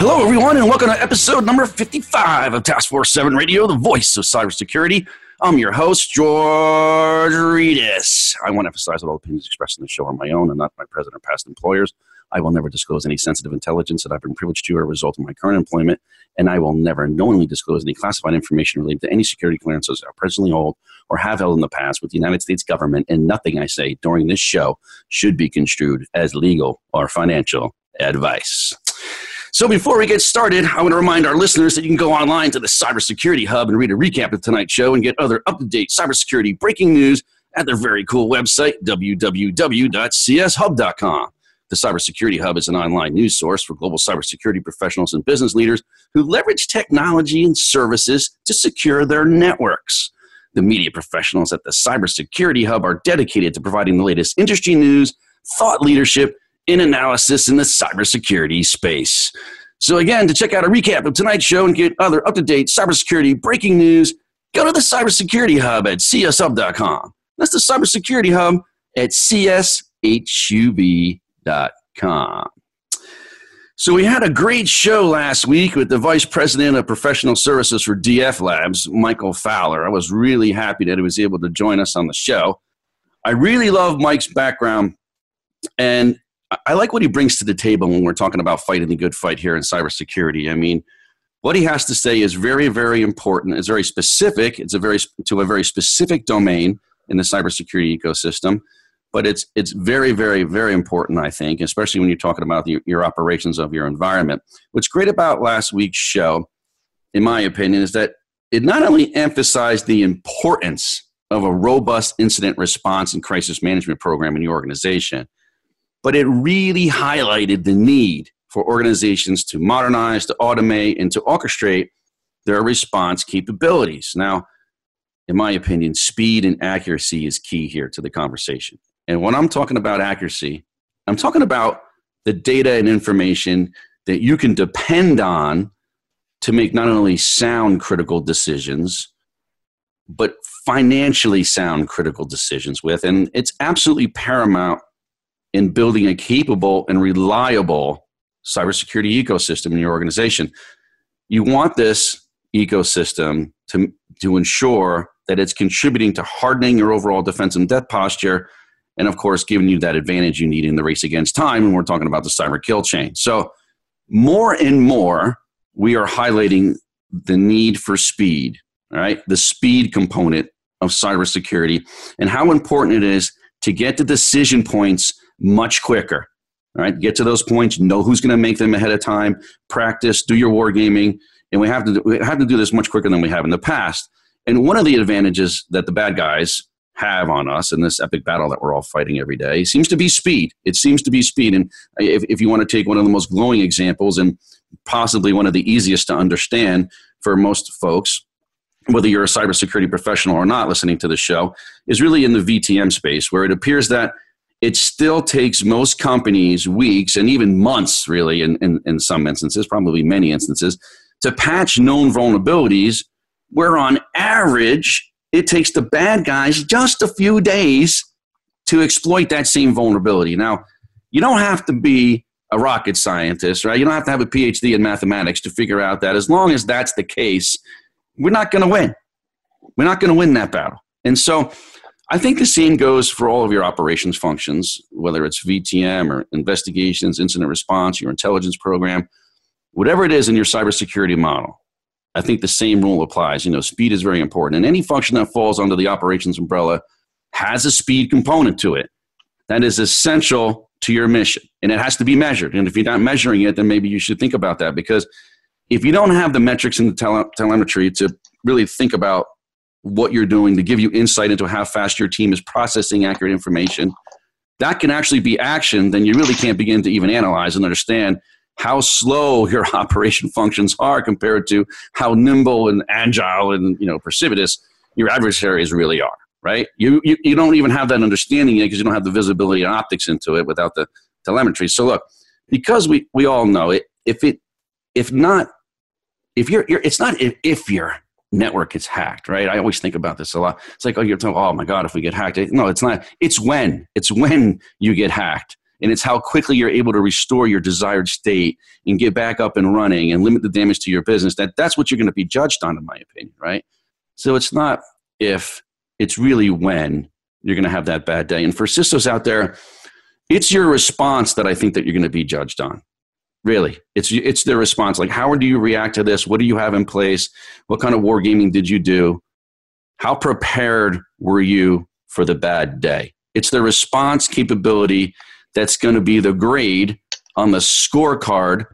Hello, everyone, and welcome to episode number 55 of Task Force 7 Radio, the voice of cybersecurity. I'm your host, George Rettas. I want to emphasize that all opinions expressed in the show are my own and not my present or past employers. I will never disclose any sensitive intelligence that I've been privileged to or a result of my current employment, and I will never knowingly disclose any classified information related to any security clearances I presently hold or have held in the past with the United States government, and nothing I say during this show should be construed as legal or financial advice. So before we get started, I want to remind our listeners that you can go online to the Cybersecurity Hub and read a recap of tonight's show and get other up-to-date cybersecurity breaking news at their very cool website, www.cshub.com. The Cybersecurity Hub is an online news source for global cybersecurity professionals and business leaders who leverage technology and services to secure their networks. The media professionals at the Cybersecurity Hub are dedicated to providing the latest industry news, thought leadership, and analysis in the cybersecurity space. So, again, to check out a recap of tonight's show and get other up to date cybersecurity breaking news, go to the Cybersecurity Hub at cshub.com. That's the Cybersecurity Hub at cshub.com. So we had a great show last week with the Vice President of Professional Services for DF Labs, Michael Fowler. I was really happy that he was able to join us on the show. I really love Mike's background, and I like what he brings to the table when we're talking about fighting the good fight here in cybersecurity. I mean, what he has to say is very, very important. It's very specific. It's a very to a very specific domain in the cybersecurity ecosystem but it's it's very very very important i think especially when you're talking about the, your operations of your environment what's great about last week's show in my opinion is that it not only emphasized the importance of a robust incident response and crisis management program in your organization but it really highlighted the need for organizations to modernize to automate and to orchestrate their response capabilities now in my opinion, speed and accuracy is key here to the conversation. And when I'm talking about accuracy, I'm talking about the data and information that you can depend on to make not only sound critical decisions, but financially sound critical decisions with. And it's absolutely paramount in building a capable and reliable cybersecurity ecosystem in your organization. You want this ecosystem to, to ensure that it's contributing to hardening your overall defense and death posture and of course giving you that advantage you need in the race against time when we're talking about the cyber kill chain so more and more we are highlighting the need for speed right the speed component of cybersecurity and how important it is to get to decision points much quicker all right get to those points know who's going to make them ahead of time practice do your wargaming and we have to do, we have to do this much quicker than we have in the past and one of the advantages that the bad guys have on us in this epic battle that we're all fighting every day seems to be speed. It seems to be speed. And if, if you want to take one of the most glowing examples and possibly one of the easiest to understand for most folks, whether you're a cybersecurity professional or not listening to the show, is really in the VTM space, where it appears that it still takes most companies weeks and even months, really, in, in, in some instances, probably many instances, to patch known vulnerabilities, where on average, it takes the bad guys just a few days to exploit that same vulnerability. Now, you don't have to be a rocket scientist, right? You don't have to have a PhD in mathematics to figure out that as long as that's the case, we're not going to win. We're not going to win that battle. And so I think the same goes for all of your operations functions, whether it's VTM or investigations, incident response, your intelligence program, whatever it is in your cybersecurity model. I think the same rule applies. You know, speed is very important. And any function that falls under the operations umbrella has a speed component to it that is essential to your mission. And it has to be measured. And if you're not measuring it, then maybe you should think about that because if you don't have the metrics and the tele- telemetry to really think about what you're doing to give you insight into how fast your team is processing accurate information, that can actually be action, then you really can't begin to even analyze and understand how slow your operation functions are compared to how nimble and agile and you know precipitous your adversaries really are right? You you, you don't even have that understanding yet because you don't have the visibility and optics into it without the telemetry. So look because we we all know it if it if not if you're, you're it's not if, if your network gets hacked right? I always think about this a lot. It's like oh you're talking oh my god if we get hacked. No it's not. It's when it's when you get hacked. And it's how quickly you're able to restore your desired state and get back up and running and limit the damage to your business. That that's what you're going to be judged on in my opinion right? So it's not if it's really when you're going to have that bad day. And for CISOs out there it's your response that i think that you're going to be judged on really it's it's their response like how do you react to this what do you have in place what kind of wargaming did you do how prepared were you for the bad day it's the response capability that's going to be the grade on the scorecard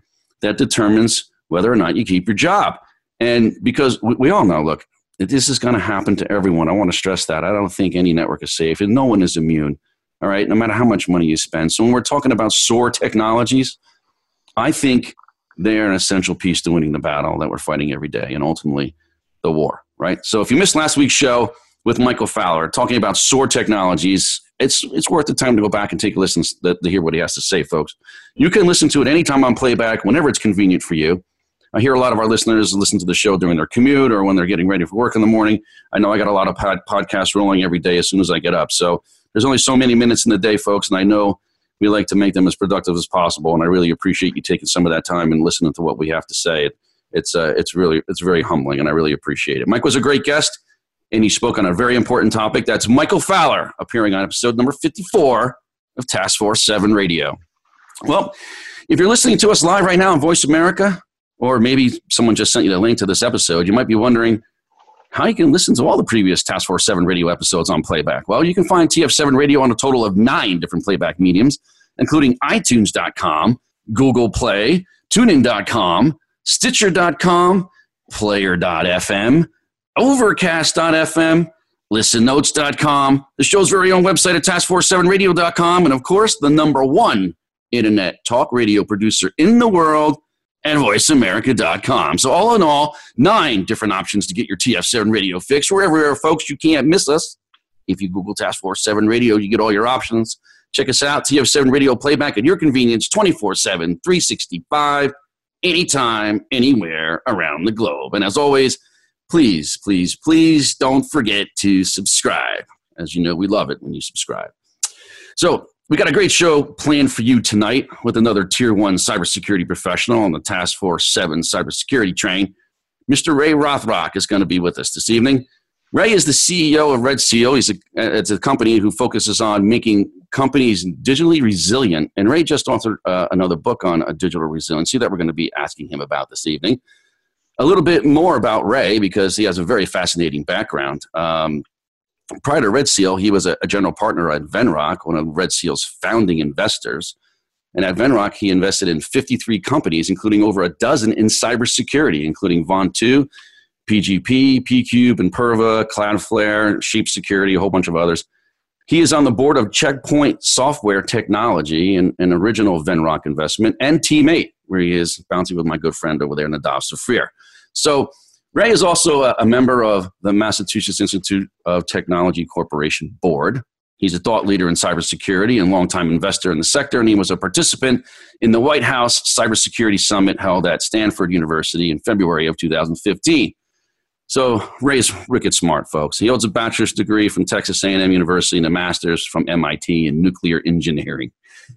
that determines whether or not you keep your job. And because we, all know, look, this is going to happen to everyone. I want to stress that. I don't think any network is safe, and no one is immune. All right, no matter how much money you spend. So when we're talking about SOAR technologies, I think they're an essential piece to winning the battle that we're fighting every day, and ultimately the war. Right. So if you missed last week's show with Michael Fowler talking about SOAR technologies, it's it's worth the time to go back and take a listen to, to hear what he has to say, folks. You can listen to it anytime on playback, whenever it's convenient for you. I hear a lot of our listeners listen to the show during their commute or when they're getting ready for work in the morning. I know I got a lot of pod- podcasts rolling every day as soon as I get up. So there's only so many minutes in the day, folks, and I know we like to make them as productive as possible. And I really appreciate you taking some of that time and listening to what we have to say. It, it's uh, it's really it's very humbling, and I really appreciate it. Mike was a great guest and he spoke on a very important topic. That's Michael Fowler appearing on episode number 54 of Task Force 7 Radio. Well, if you're listening to us live right now on Voice America, or maybe someone just sent you the link to this episode, you might be wondering how you can listen to all the previous Task Force 7 radio episodes on playback. Well, you can find TF7 radio on a total of nine different playback mediums, including iTunes.com, Google Play, TuneIn.com, Stitcher.com, Player.fm, Overcast.fm, listennotes.com, the show's very own website at taskforce7radio.com, and of course, the number one internet talk radio producer in the world at voiceamerica.com. So, all in all, nine different options to get your TF7 radio fix. Wherever you are, folks, you can't miss us. If you Google Task Force 7 Radio, you get all your options. Check us out, TF7 Radio playback at your convenience 24 7, 365, anytime, anywhere around the globe. And as always, please, please, please don't forget to subscribe. As you know, we love it when you subscribe. So, we got a great show planned for you tonight with another Tier 1 cybersecurity professional on the Task Force 7 cybersecurity train. Mr. Ray Rothrock is going to be with us this evening. Ray is the CEO of Red Seal. He's a, it's a company who focuses on making companies digitally resilient. And Ray just authored uh, another book on a digital resiliency that we're going to be asking him about this evening a little bit more about Ray because he has a very fascinating background. Um, prior to Red Seal, he was a, a, general partner at Venrock, one of Red Seal's founding investors. And at Venrock, he invested in 53 companies, including over a dozen in cybersecurity, including Vontu, PGP, PCube, Imperva, Cloudflare, Shape Security, a whole bunch of others. He is on the board of Checkpoint Software Technology, an, an original Venrock investment, and Team8, where he is bouncing with my good friend over there, Nadav Zafrir. So Ray is also a, a member of the Massachusetts Institute of Technology Corporation Board. He's a thought leader in cybersecurity and longtime investor in the sector, and he was a participant in the White House Cybersecurity Summit held at Stanford University in February of 2015. So Ray's wicked smart, folks. He holds a bachelor's degree from Texas A&M University and a master's from MIT in nuclear engineering,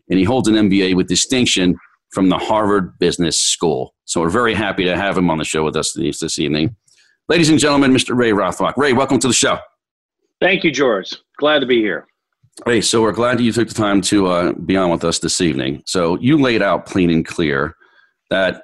and he holds an MBA with distinction from the Harvard Business School. So we're very happy to have him on the show with us this evening. Ladies and gentlemen, Mr. Ray Rothrock. Ray, welcome to the show. Thank you, George. Glad to be here. Hey, so we're glad you took the time to uh, be on with us this evening. So you laid out plain and clear that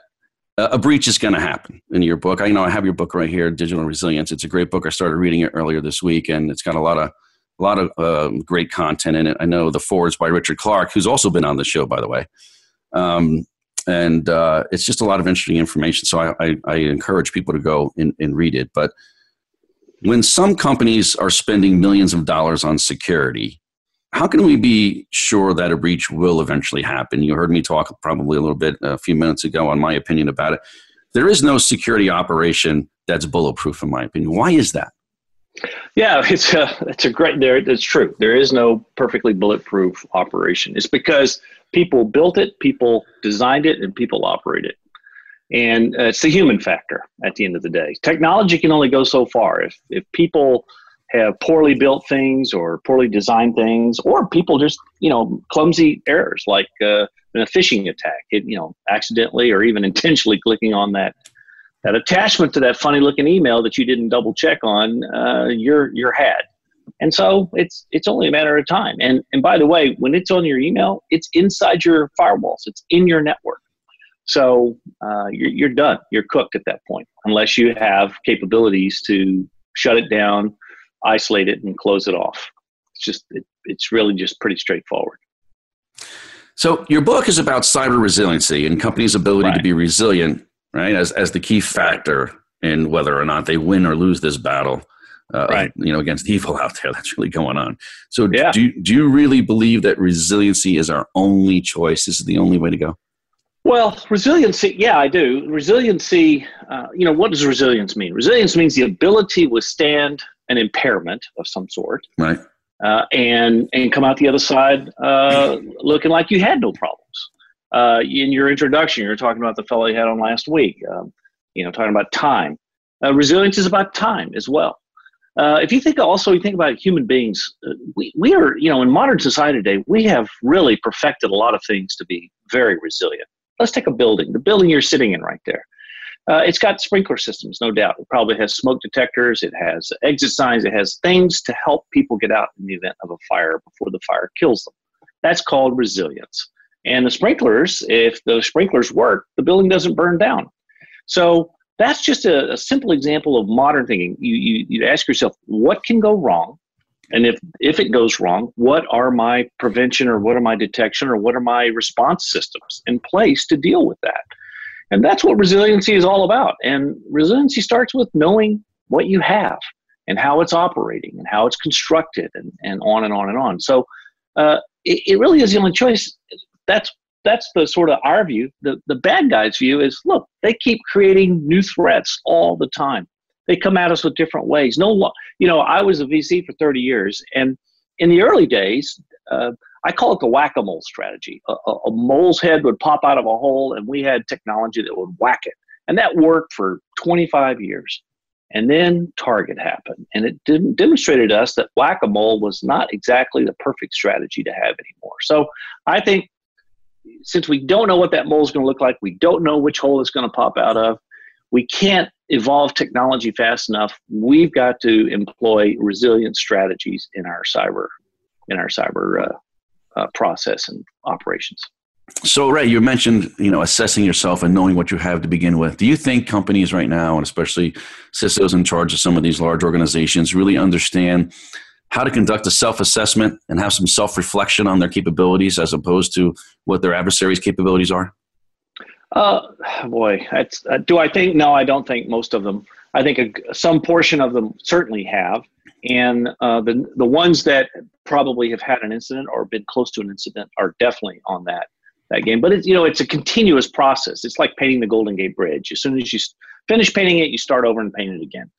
a breach is going to happen in your book. I know I have your book right here, Digital Resilience. It's a great book. I started reading it earlier this week, and it's got a lot of a lot of uh, great content in it. I know the forwards by Richard Clarke, who's also been on the show, by the way. Um, and uh, it's just a lot of interesting information. So I, I, I encourage people to go and, and read it. But when some companies are spending millions of dollars on security, how can we be sure that a breach will eventually happen? You heard me talk probably a little bit a few minutes ago on my opinion about it. There is no security operation that's bulletproof, in my opinion. Why is that? Yeah, it's a it's a great there. It's true. There is no perfectly bulletproof operation. It's because people built it, people designed it, and people operate it. And uh, it's the human factor at the end of the day. Technology can only go so far. If if people have poorly built things or poorly designed things, or people just you know clumsy errors like uh, in a phishing attack, it, you know, accidentally or even intentionally clicking on that that attachment to that funny looking email that you didn't double check on, uh, you're you're had. And so it's it's only a matter of time. And and by the way, when it's on your email, it's inside your firewalls. It's in your network. So uh, you're you're done. You're cooked at that point, unless you have capabilities to shut it down, isolate it, and close it off. It's just it, it's really just pretty straightforward. So your book is about cyber resiliency and companies' ability right. to be resilient, right, as as the key factor in whether or not they win or lose this battle. Uh, right. you know, against evil out there that's really going on. So, yeah. do do you really believe that resiliency is our only choice? This is the only way to go. Well, resiliency, yeah, I do. Resiliency, uh, you know, what does resilience mean? Resilience means the ability to withstand an impairment of some sort, right? Uh, and and come out the other side uh, looking like you had no problems. Uh, in your introduction, you were talking about the fellow you had on last week. Um, you know, talking about time. Uh, resilience is about time as well. Uh, if you think also, you think about human beings, uh, we, we are, you know, in modern society today, we have really perfected a lot of things to be very resilient. Let's take a building, the building you're sitting in right there. Uh, it's got sprinkler systems, no doubt. It probably has smoke detectors. It has exit signs. It has things to help people get out in the event of a fire before the fire kills them. That's called resilience. And the sprinklers, if the sprinklers work, the building doesn't burn down. So that's just a, a simple example of modern thinking. You, you, you ask yourself, what can go wrong? And if, if it goes wrong, what are my prevention or what are my detection or what are my response systems in place to deal with that? And that's what resiliency is all about. And resiliency starts with knowing what you have and how it's operating and how it's constructed and, and on and on and on. So uh, it, it really is the only choice. That's that's the sort of our view. The the bad guys' view is look, they keep creating new threats all the time. They come at us with different ways. No, you know, I was a VC for 30 years, and in the early days, uh, I call it the whack-a-mole strategy. A, a, a, mole's head would pop out of a hole, and we had technology that would whack it, and that worked for 25 years. And then Target happened, and it didn't demonstrated to us that whack-a-mole was not exactly the perfect strategy to have anymore. So I think since we don't know what that mole is going to look like, we don't know which hole it's going to pop out of, we can't evolve technology fast enough. We've got to employ resilient strategies in our cyber in our cyber uh, uh, process and operations. So, Ray, you mentioned you know assessing yourself and knowing what you have to begin with. Do you think companies right now, and especially CISOs in charge of some of these large organizations, really understand how to conduct a self-assessment and have some self-reflection on their capabilities as opposed to what their adversaries' capabilities are? Uh, boy, uh, do I think? No, I don't think most of them. I think a, some portion of them certainly have, and uh, the the ones that probably have had an incident or been close to an incident are definitely on that that game. But it's you know it's a continuous process. It's like painting the Golden Gate Bridge. As soon as you finish painting it, you start over and paint it again.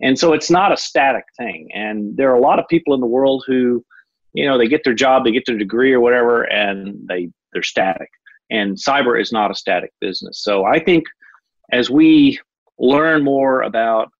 And so it's not a static thing. And there are a lot of people in the world who, you know, they get their job, they get their degree or whatever, and they they're static. And cyber is not a static business. So I think as we learn more about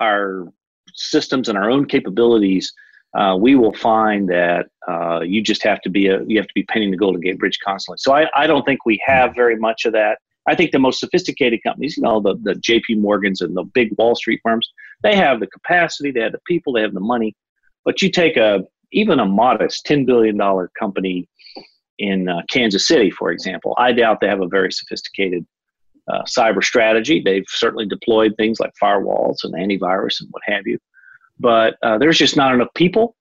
our systems and our own capabilities, uh, we will find that uh, you just have to be a you have to be painting the Golden Gate Bridge constantly. So I, I don't think we have very much of that. I think the most sophisticated companies, you know, the, the JP Morgans and the big Wall Street firms, they have the capacity, they have the people, they have the money. But you take a even a modest $10 billion company in uh, Kansas City, for example, I doubt they have a very sophisticated uh, cyber strategy. They've certainly deployed things like firewalls and antivirus and what have you. But uh, there's just not enough people,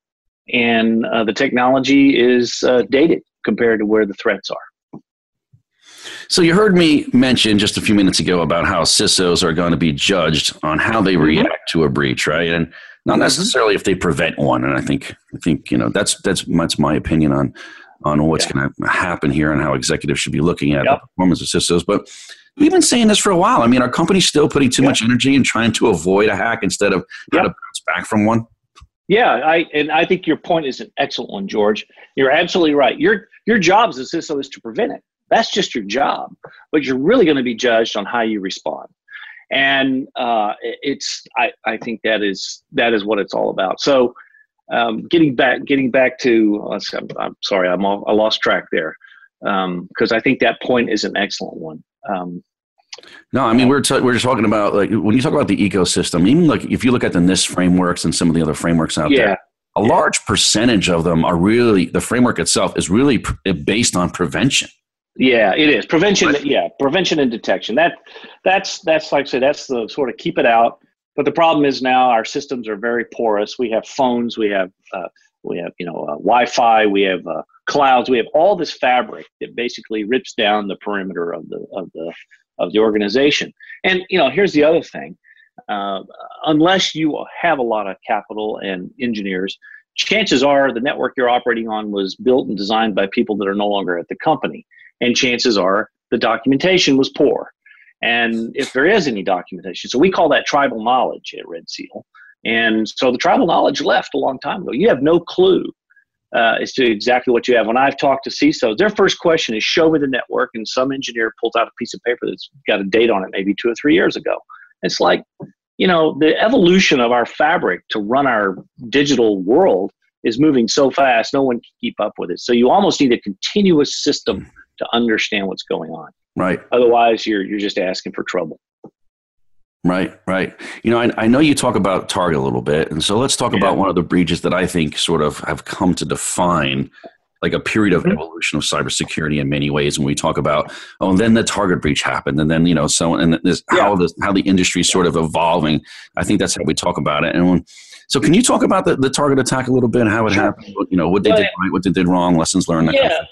and uh, the technology is uh, dated compared to where the threats are. So you heard me mention just a few minutes ago about how CISOs are going to be judged on how they mm-hmm. react to a breach, right? And not necessarily if they prevent one. And I think I think you know that's that's that's my opinion on on what's yeah. going to happen here and how executives should be looking at yep. the performance of CISOs. But we've been saying this for a while. I mean, our company's still putting too yep. much energy in trying to avoid a hack instead of yep. how to bounce back from one. Yeah, I and I think your point is an excellent one, George. You're absolutely right. Your your job as a CISO is to prevent it. That's just your job, but you're really going to be judged on how you respond. And uh, it's I, I think that is that is what it's all about. So um, getting back getting back to I'm, I'm, sorry I'm all, I lost track there because um, I think that point is an excellent one. Um, no, I mean we're t- we're just talking about like when you talk about the ecosystem, even like if you look at the NIST frameworks and some of the other frameworks out yeah. there, a yeah. large percentage of them are really the framework itself is really pr- based on prevention. Yeah, it is prevention. Right. Yeah, prevention and detection. That that's that's like I say that's the sort of keep it out. But the problem is now our systems are very porous. We have phones, we have uh, we have you know uh, Wi-Fi, we have uh, clouds, we have all this fabric that basically rips down the perimeter of the of the of the organization. And you know, here's the other thing: uh, unless you have a lot of capital and engineers, chances are the network you're operating on was built and designed by people that are no longer at the company, and chances are the documentation was poor. And if there is any documentation, so we call that tribal knowledge at Red Seal. And so the tribal knowledge left a long time ago. You have no clue uh, as to exactly what you have. When I've talked to CISOs, their first question is show me the network, and some engineer pulls out a piece of paper that's got a date on it, maybe two or three years ago. It's like, you know, the evolution of our fabric to run our digital world is moving so fast, no one can keep up with it. So you almost need a continuous system to understand what's going on. Right. Otherwise, you're you're just asking for trouble. Right, right. You know, I, I, know you talk about Target a little bit, and so let's talk yeah. about one of the breaches that I think sort of have come to define like a period of mm-hmm. evolution of cybersecurity in many ways. When we talk about, oh, and then the Target breach happened, and then you know, so and this yeah. how this how the industry is sort of evolving. I think that's how we talk about it. And when, so, can you talk about the, the Target attack a little bit, how it sure. happened? You know, what they well, did right, what they did wrong, lessons learned. yeah. Kind of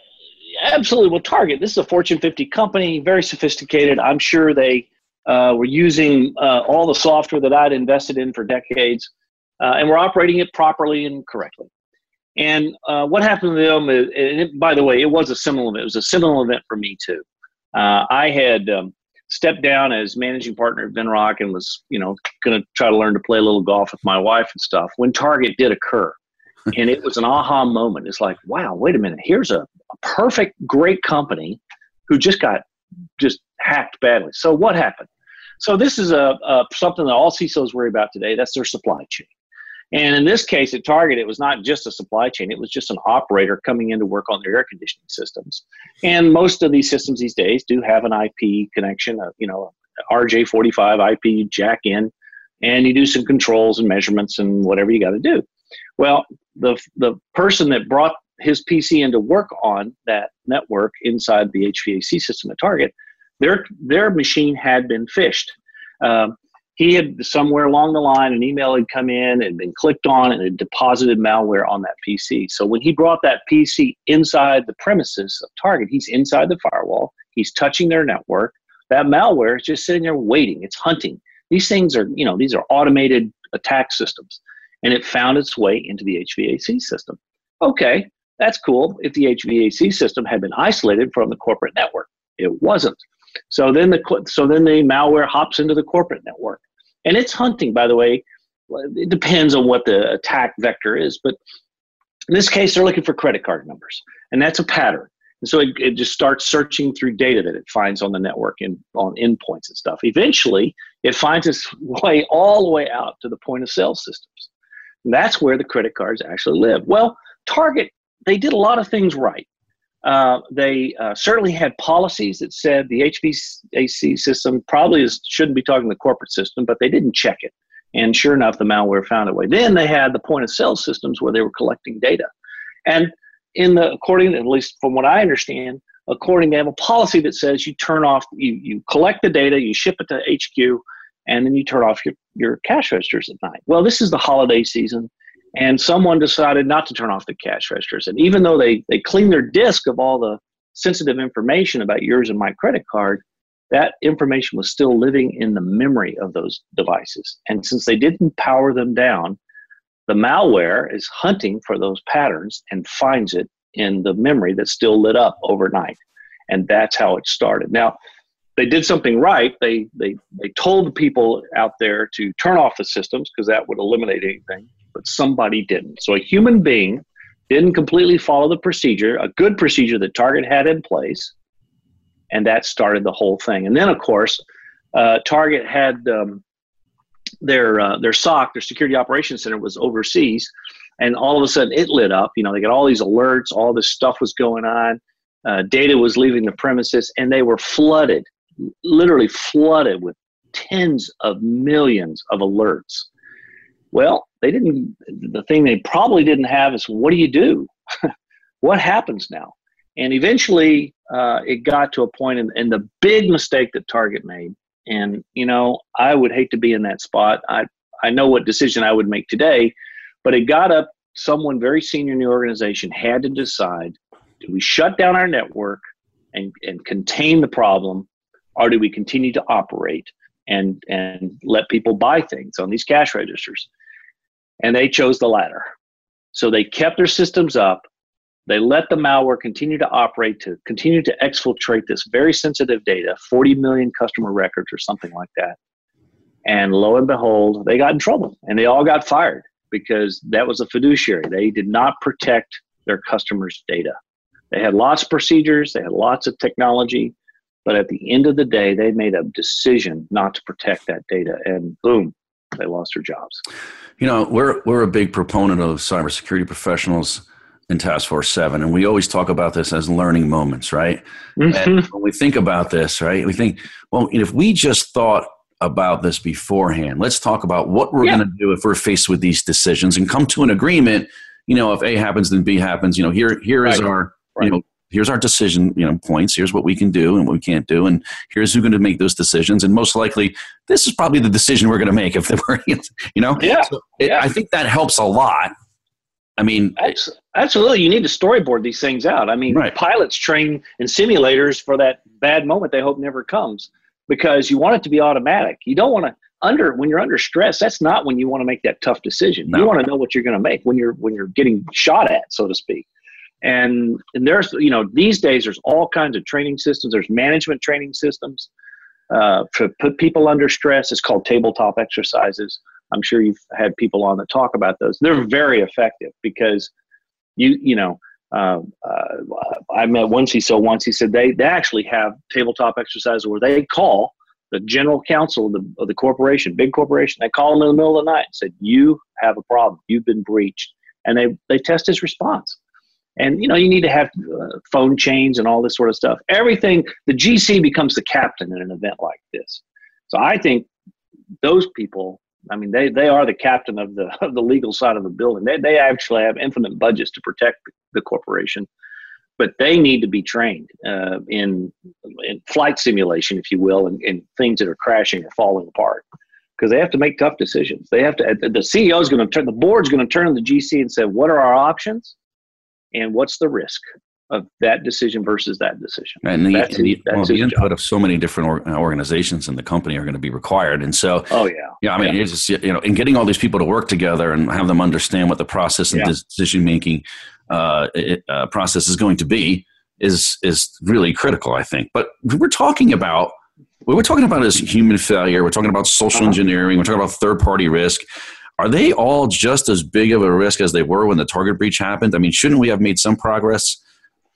absolutely. Well, Target, this is a Fortune 50 company, very sophisticated. I'm sure they uh, we're using uh, all the software that I'd invested in for decades, uh, and we're operating it properly and correctly. And uh, what happened to them? Is, and it, by the way, it was a similar event. It was a similar event for me too. Uh, I had um, stepped down as managing partner at Venrock and was, you know, going to try to learn to play a little golf with my wife and stuff. When Target did occur, and it was an aha moment. It's like, wow, wait a minute. Here's a, a perfect, great company who just got just hacked badly. So what happened? So this is a, a, something that all CISOs worry about today. That's their supply chain. And in this case, at Target, it was not just a supply chain; it was just an operator coming in to work on their air conditioning systems. And most of these systems these days do have an IP connection, a, you know, RJ45 IP jack in, and you do some controls and measurements and whatever you got to do. Well, the the person that brought his PC into work on that network inside the HVAC system at Target their their machine had been phished. Um, he had somewhere along the line an email had come in and been clicked on and had deposited malware on that PC. So when he brought that PC inside the premises of Target, he's inside the firewall. He's touching their network. That malware is just sitting there waiting. It's hunting. These things are, you know, these are automated attack systems. And it found its way into the HVAC system. Okay, that's cool if the HVAC system had been isolated from the corporate network. It wasn't. So then the so then the malware hops into the corporate network, and it's hunting. By the way, it depends on what the attack vector is, but in this case, they're looking for credit card numbers, and that's a pattern. And so it, it just starts searching through data that it finds on the network and on endpoints and stuff. Eventually, it finds its way all the way out to the point of sale systems. And that's where the credit cards actually live. Well, Target, they did a lot of things right. Uh, they uh, certainly had policies that said the HVAC system probably is, shouldn't be talking to the corporate system, but they didn't check it. And sure enough, the malware found a way. Then they had the point of sale systems where they were collecting data. And in the according, at least from what I understand, according they have a policy that says you turn off, you, you collect the data, you ship it to HQ, and then you turn off your, your cash registers at night. Well, this is the holiday season and someone decided not to turn off the cash registers. And even though they they clean their disk of all the sensitive information about yours and my credit card, that information was still living in the memory of those devices. And since they didn't power them down, the malware is hunting for those patterns and finds it in the memory that's still lit up overnight. And that's how it started. Now, they did something right. They, they, they told people out there to turn off the systems because that would eliminate anything, but somebody didn't. So a human being didn't completely follow the procedure, a good procedure that Target had in place, and that started the whole thing. And then, of course, uh, Target had um, their uh, their SOC, their Security Operations Center, was overseas, and all of a sudden it lit up. You know, they got all these alerts, all this stuff was going on, uh, data was leaving the premises, and they were flooded, literally flooded with tens of millions of alerts. Well, they didn't. The thing they probably didn't have is what do you do? what happens now? And eventually, uh, it got to a point, and, and the big mistake that Target made, and you know, I would hate to be in that spot. I I know what decision I would make today, but it got up. Someone very senior in the organization had to decide: do we shut down our network and and contain the problem, or do we continue to operate and and let people buy things on these cash registers? And they chose the latter. So they kept their systems up they let the malware continue to operate to continue to exfiltrate this very sensitive data, 40 million customer records or something like that. And lo and behold, they got in trouble and they all got fired because that was a fiduciary. They did not protect their customers' data. They had lots of procedures, they had lots of technology, but at the end of the day, they made a decision not to protect that data, and boom, they lost their jobs. You know, we're we're a big proponent of cybersecurity professionals in Task Force 7. And we always talk about this as learning moments, right? Mm-hmm. And when we think about this, right, we think, well, if we just thought about this beforehand, let's talk about what we're yeah. going to do if we're faced with these decisions and come to an agreement. You know, if A happens, then B happens. You know, here here is right. our, right. you know, here's our decision you know points here's what we can do and what we can't do and here's who's going to make those decisions and most likely this is probably the decision we're going to make if we're you know yeah, so it, yeah. i think that helps a lot I mean, absolutely, you need to storyboard these things out. I mean, right. pilots train in simulators for that bad moment they hope never comes because you want it to be automatic. You don't want to under when you're under stress. That's not when you want to make that tough decision. No. You want to know what you're going to make when you're when you're getting shot at, so to speak. And and there's you know these days there's all kinds of training systems. There's management training systems uh, to put people under stress. It's called tabletop exercises. I'm sure you've had people on that talk about those. They're very effective because you you know uh, uh, I met one CISO once. He said they they actually have tabletop exercises where they call the general counsel of the, of the corporation, big corporation. They call him in the middle of the night and said, "You have a problem. You've been breached," and they they test his response. And you know you need to have uh, phone chains and all this sort of stuff. Everything the GC becomes the captain in an event like this. So I think those people I mean, they, they are the captain of the of the legal side of the building. They they actually have infinite budgets to protect the corporation, but they need to be trained uh, in in flight simulation, if you will, and, and things that are crashing or falling apart because they have to make tough decisions. They have to. The CEO is going to turn. The board's going to turn to the GC and say, "What are our options, and what's the risk?" of that decision versus that decision. And the, and the, well, the input job. of so many different or, uh, organizations in the company are going to be required. And so, oh yeah, yeah. I mean, yeah. it's just you know, in getting all these people to work together and have them understand what the process and yeah. decision making uh, uh, process is going to be is is really critical. I think. But we're talking about what we're talking about is human failure. We're talking about social uh-huh. engineering. We're talking about third party risk. Are they all just as big of a risk as they were when the target breach happened? I mean, shouldn't we have made some progress?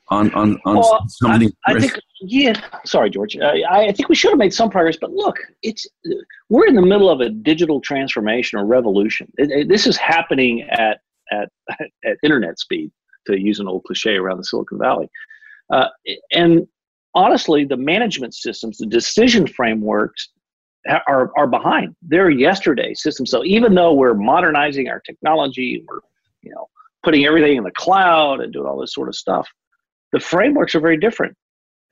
on on, on well, some I, I think yeah. Sorry, George. Uh, I, I think we should have made some progress, but look, it's we're in the middle of a digital transformation or revolution. It, it, this is happening at at at internet speed, to use an old cliche around the Silicon Valley, uh, and honestly, the management systems, the decision frameworks are, are behind. They're yesterday systems. So even though we're modernizing our technology, we're you know putting everything in the cloud and doing all this sort of stuff, the frameworks are very different.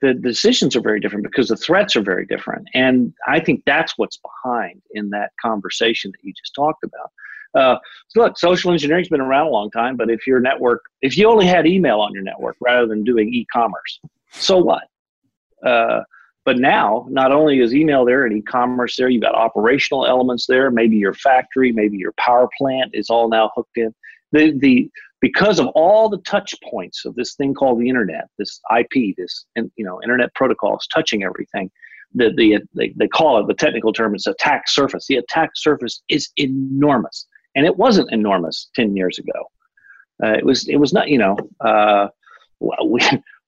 The decisions are very different because the threats are very different. And I think that's what's behind in that conversation that you just talked about. Uh, look, social engineering's been around a long time, but if your network, if you only had email on your network rather than doing e-commerce, So what? Uh, but now, not only is email there and e-commerce there, you've got operational elements there. Maybe your factory, maybe your power plant is all now hooked in. The the because of all the touch points of this thing called the internet, this IP, this you know internet protocols touching everything. The, the they, they call it the technical term is attack surface. The attack surface is enormous, and it wasn't enormous ten years ago. Uh, it was it was not you know uh, we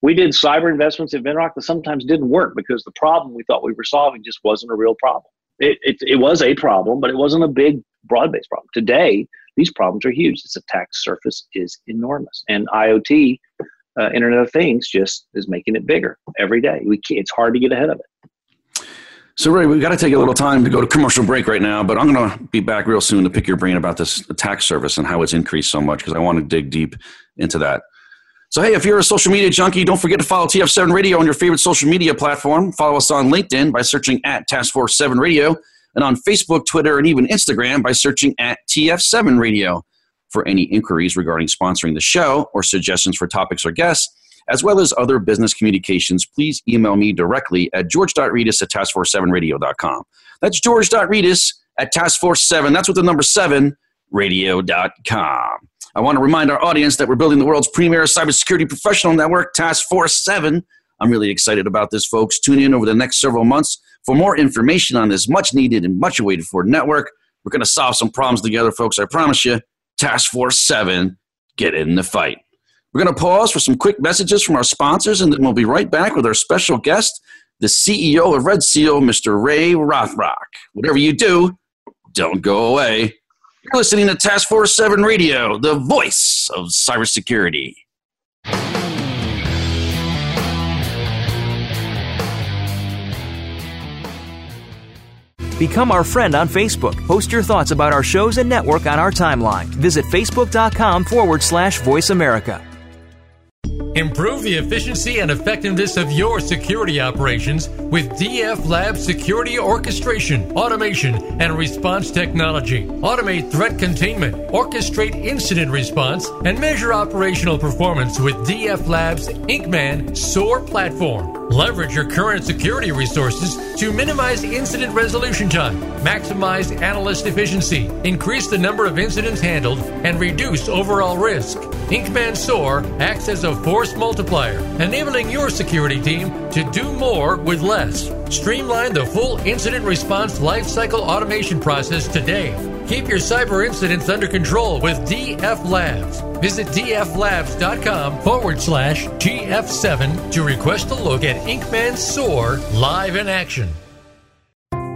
we did cyber investments at Venrock that sometimes didn't work because the problem we thought we were solving just wasn't a real problem. It, it, it was a problem, but it wasn't a big broad based problem. Today, these problems are huge. This attack surface is enormous, and IoT, uh, Internet of Things, just is making it bigger every day. We it's hard to get ahead of it. So, Ray, we've got to take a little time to go to commercial break right now, but I'm going to be back real soon to pick your brain about this attack surface and how it's increased so much because I want to dig deep into that. So, hey, if you're a social media junkie, don't forget to follow TF7 Radio on your favorite social media platform. Follow us on LinkedIn by searching at Task Force 7 Radio and on Facebook, Twitter, and even Instagram by searching at TF7 Radio. For any inquiries regarding sponsoring the show or suggestions for topics or guests, as well as other business communications, please email me directly at george.rettas at taskforce7radio.com. That's george.rettas at taskforce7, that's with the number 7, radio.com. I want to remind our audience that we're building the world's premier cybersecurity professional network, Task Force 7. I'm really excited about this, folks. Tune in over the next several months for more information on this much needed and much awaited for network. We're going to solve some problems together, folks. I promise you. Task Force 7, get in the fight. We're going to pause for some quick messages from our sponsors, and then we'll be right back with our special guest, the CEO of Red Seal, Mr. Ray Rothrock. Whatever you do, don't go away. You're listening to Task Force 7 Radio, the voice of cybersecurity. Become our friend on Facebook. Post your thoughts about our shows and network on our timeline. Visit facebook.com forward slash voice America. Improve the efficiency and effectiveness of your security operations with DF Lab Security Orchestration, Automation, and Response Technology. Automate threat containment, orchestrate incident response, and measure operational performance with DF Lab's IncMan SOAR platform. Leverage your current security resources to minimize incident resolution time, maximize analyst efficiency, increase the number of incidents handled, and reduce overall risk. IncMan SOAR acts as a force multiplier, enabling your security team to do more with less. Streamline the full incident response lifecycle automation process today. Keep your cyber incidents under control with DF Labs. Visit dflabs.com forward slash TF7 to request a look at IncMan SOAR live in action.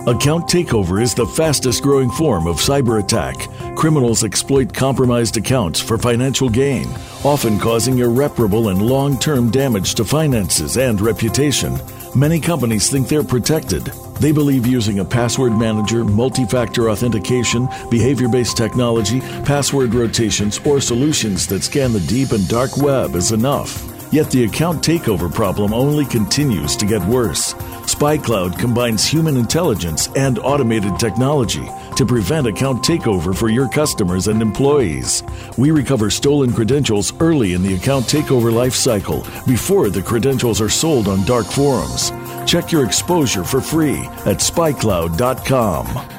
Account takeover is the fastest growing form of cyber attack. Criminals exploit compromised accounts for financial gain, often causing irreparable and long term damage to finances and reputation. Many companies think they're protected. They believe using a password manager, multi factor authentication, behavior based technology, password rotations, or solutions that scan the deep and dark web is enough. Yet the account takeover problem only continues to get worse. SpyCloud combines human intelligence and automated technology to prevent account takeover for your customers and employees. We recover stolen credentials early in the account takeover life cycle before the credentials are sold on dark forums. Check your exposure for free at spycloud.com.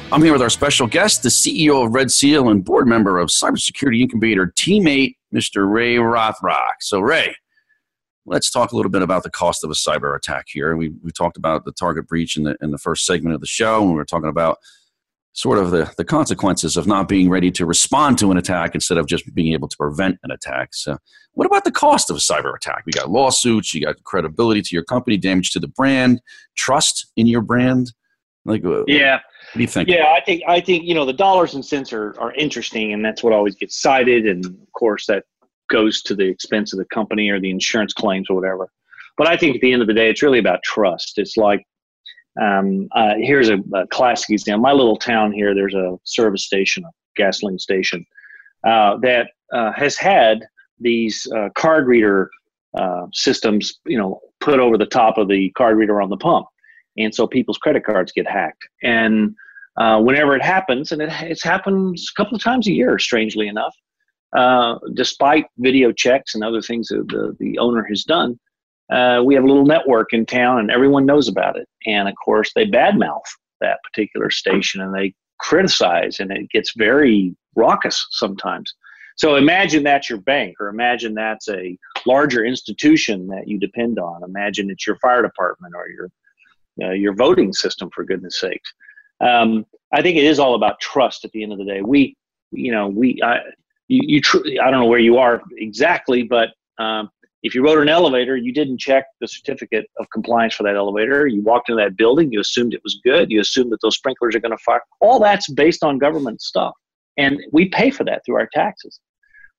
I'm here with our special guest, the CEO of Red Seal and board member of Cybersecurity Incubator Team8, Mr. Ray Rothrock. So, Ray, let's talk a little bit about the cost of a cyber attack here. We, we talked about the target breach in the, in the first segment of the show, and we were talking about sort of the, the consequences of not being ready to respond to an attack instead of just being able to prevent an attack. So, what about the cost of a cyber attack? We got lawsuits, you got credibility to your company, damage to the brand, trust in your brand. Like, uh, yeah, what do you think? Yeah, I think I think you know the dollars and cents are are interesting, and that's what always gets cited, and of course that goes to the expense of the company or the insurance claims or whatever. But I think at the end of the day, it's really about trust. It's like um, uh, here's a, a, classic example. My little town here, there's a service station, a gasoline station, uh, that uh, has had these uh, card reader uh, systems, you know, put over the top of the card reader on the pump, and so people's credit cards get hacked. And uh, whenever it happens, and it, it's happens a couple of times a year, strangely enough, despite video checks and other things that the, the owner has done, uh, we have a little network in town and everyone knows about it. And of course, they badmouth that particular station and they criticize, and it gets very raucous sometimes. So imagine that's your bank, or imagine that's a larger institution that you depend on. Imagine it's your fire department or your uh, your voting system, for goodness sakes. Um, I think it is all about trust. At the end of the day, we, you know, we, I, you, you tr- I don't know where you are exactly, but um, if you rode an elevator, you didn't check the certificate of compliance for that elevator. You walked into that building, you assumed it was good. You assumed that those sprinklers are going to fire. All that's based on government stuff. And we pay for that through our taxes.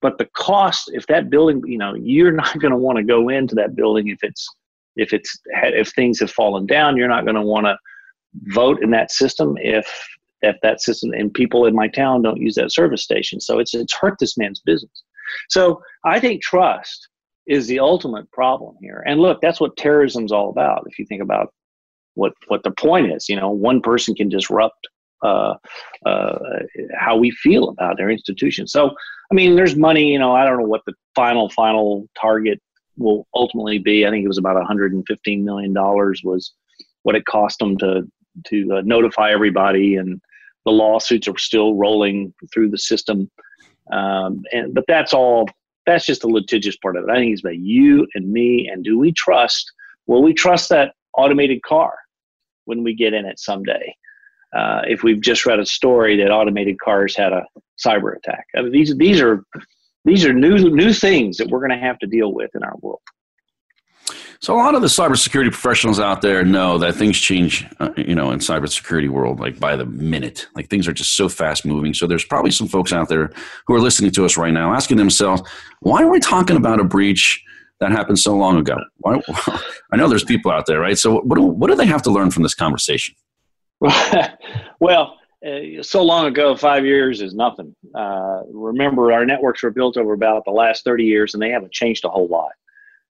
But the cost, if that building, you know, you're not going to want to go into that building if it's if it's if things have fallen down. You're not going to want to vote in that system if if that system and people in my town don't use that service station. So it's it's hurt this man's business. So I think trust is the ultimate problem here. And look, that's what terrorism's all about. If you think about what what the point is, you know, one person can disrupt uh, uh, how we feel about their institution. So, I mean, there's money. You know, I don't know what the final final target will ultimately be. I think it was about 115 million dollars was what it cost them to to uh, notify everybody, and the lawsuits are still rolling through the system. Um, and but that's all that's just the litigious part of it. I think it's about you and me, and do we trust? Will we trust that automated car when we get in it someday? Uh, if we've just read a story that automated cars had a cyber attack, I mean, these these are these are new new things that we're going to have to deal with in our world. So a lot of the cybersecurity professionals out there know that things change, uh, you know, in cybersecurity world like by the minute. Like things are just so fast moving. So there's probably some folks out there who are listening to us right now asking themselves, why are we talking about a breach that happened so long ago? Why, I know there's people out there, right? So what do, what do they have to learn from this conversation? well, uh, so long ago, five years is nothing. Uh, remember, our networks were built over about the last 30 years, and they haven't changed a whole lot.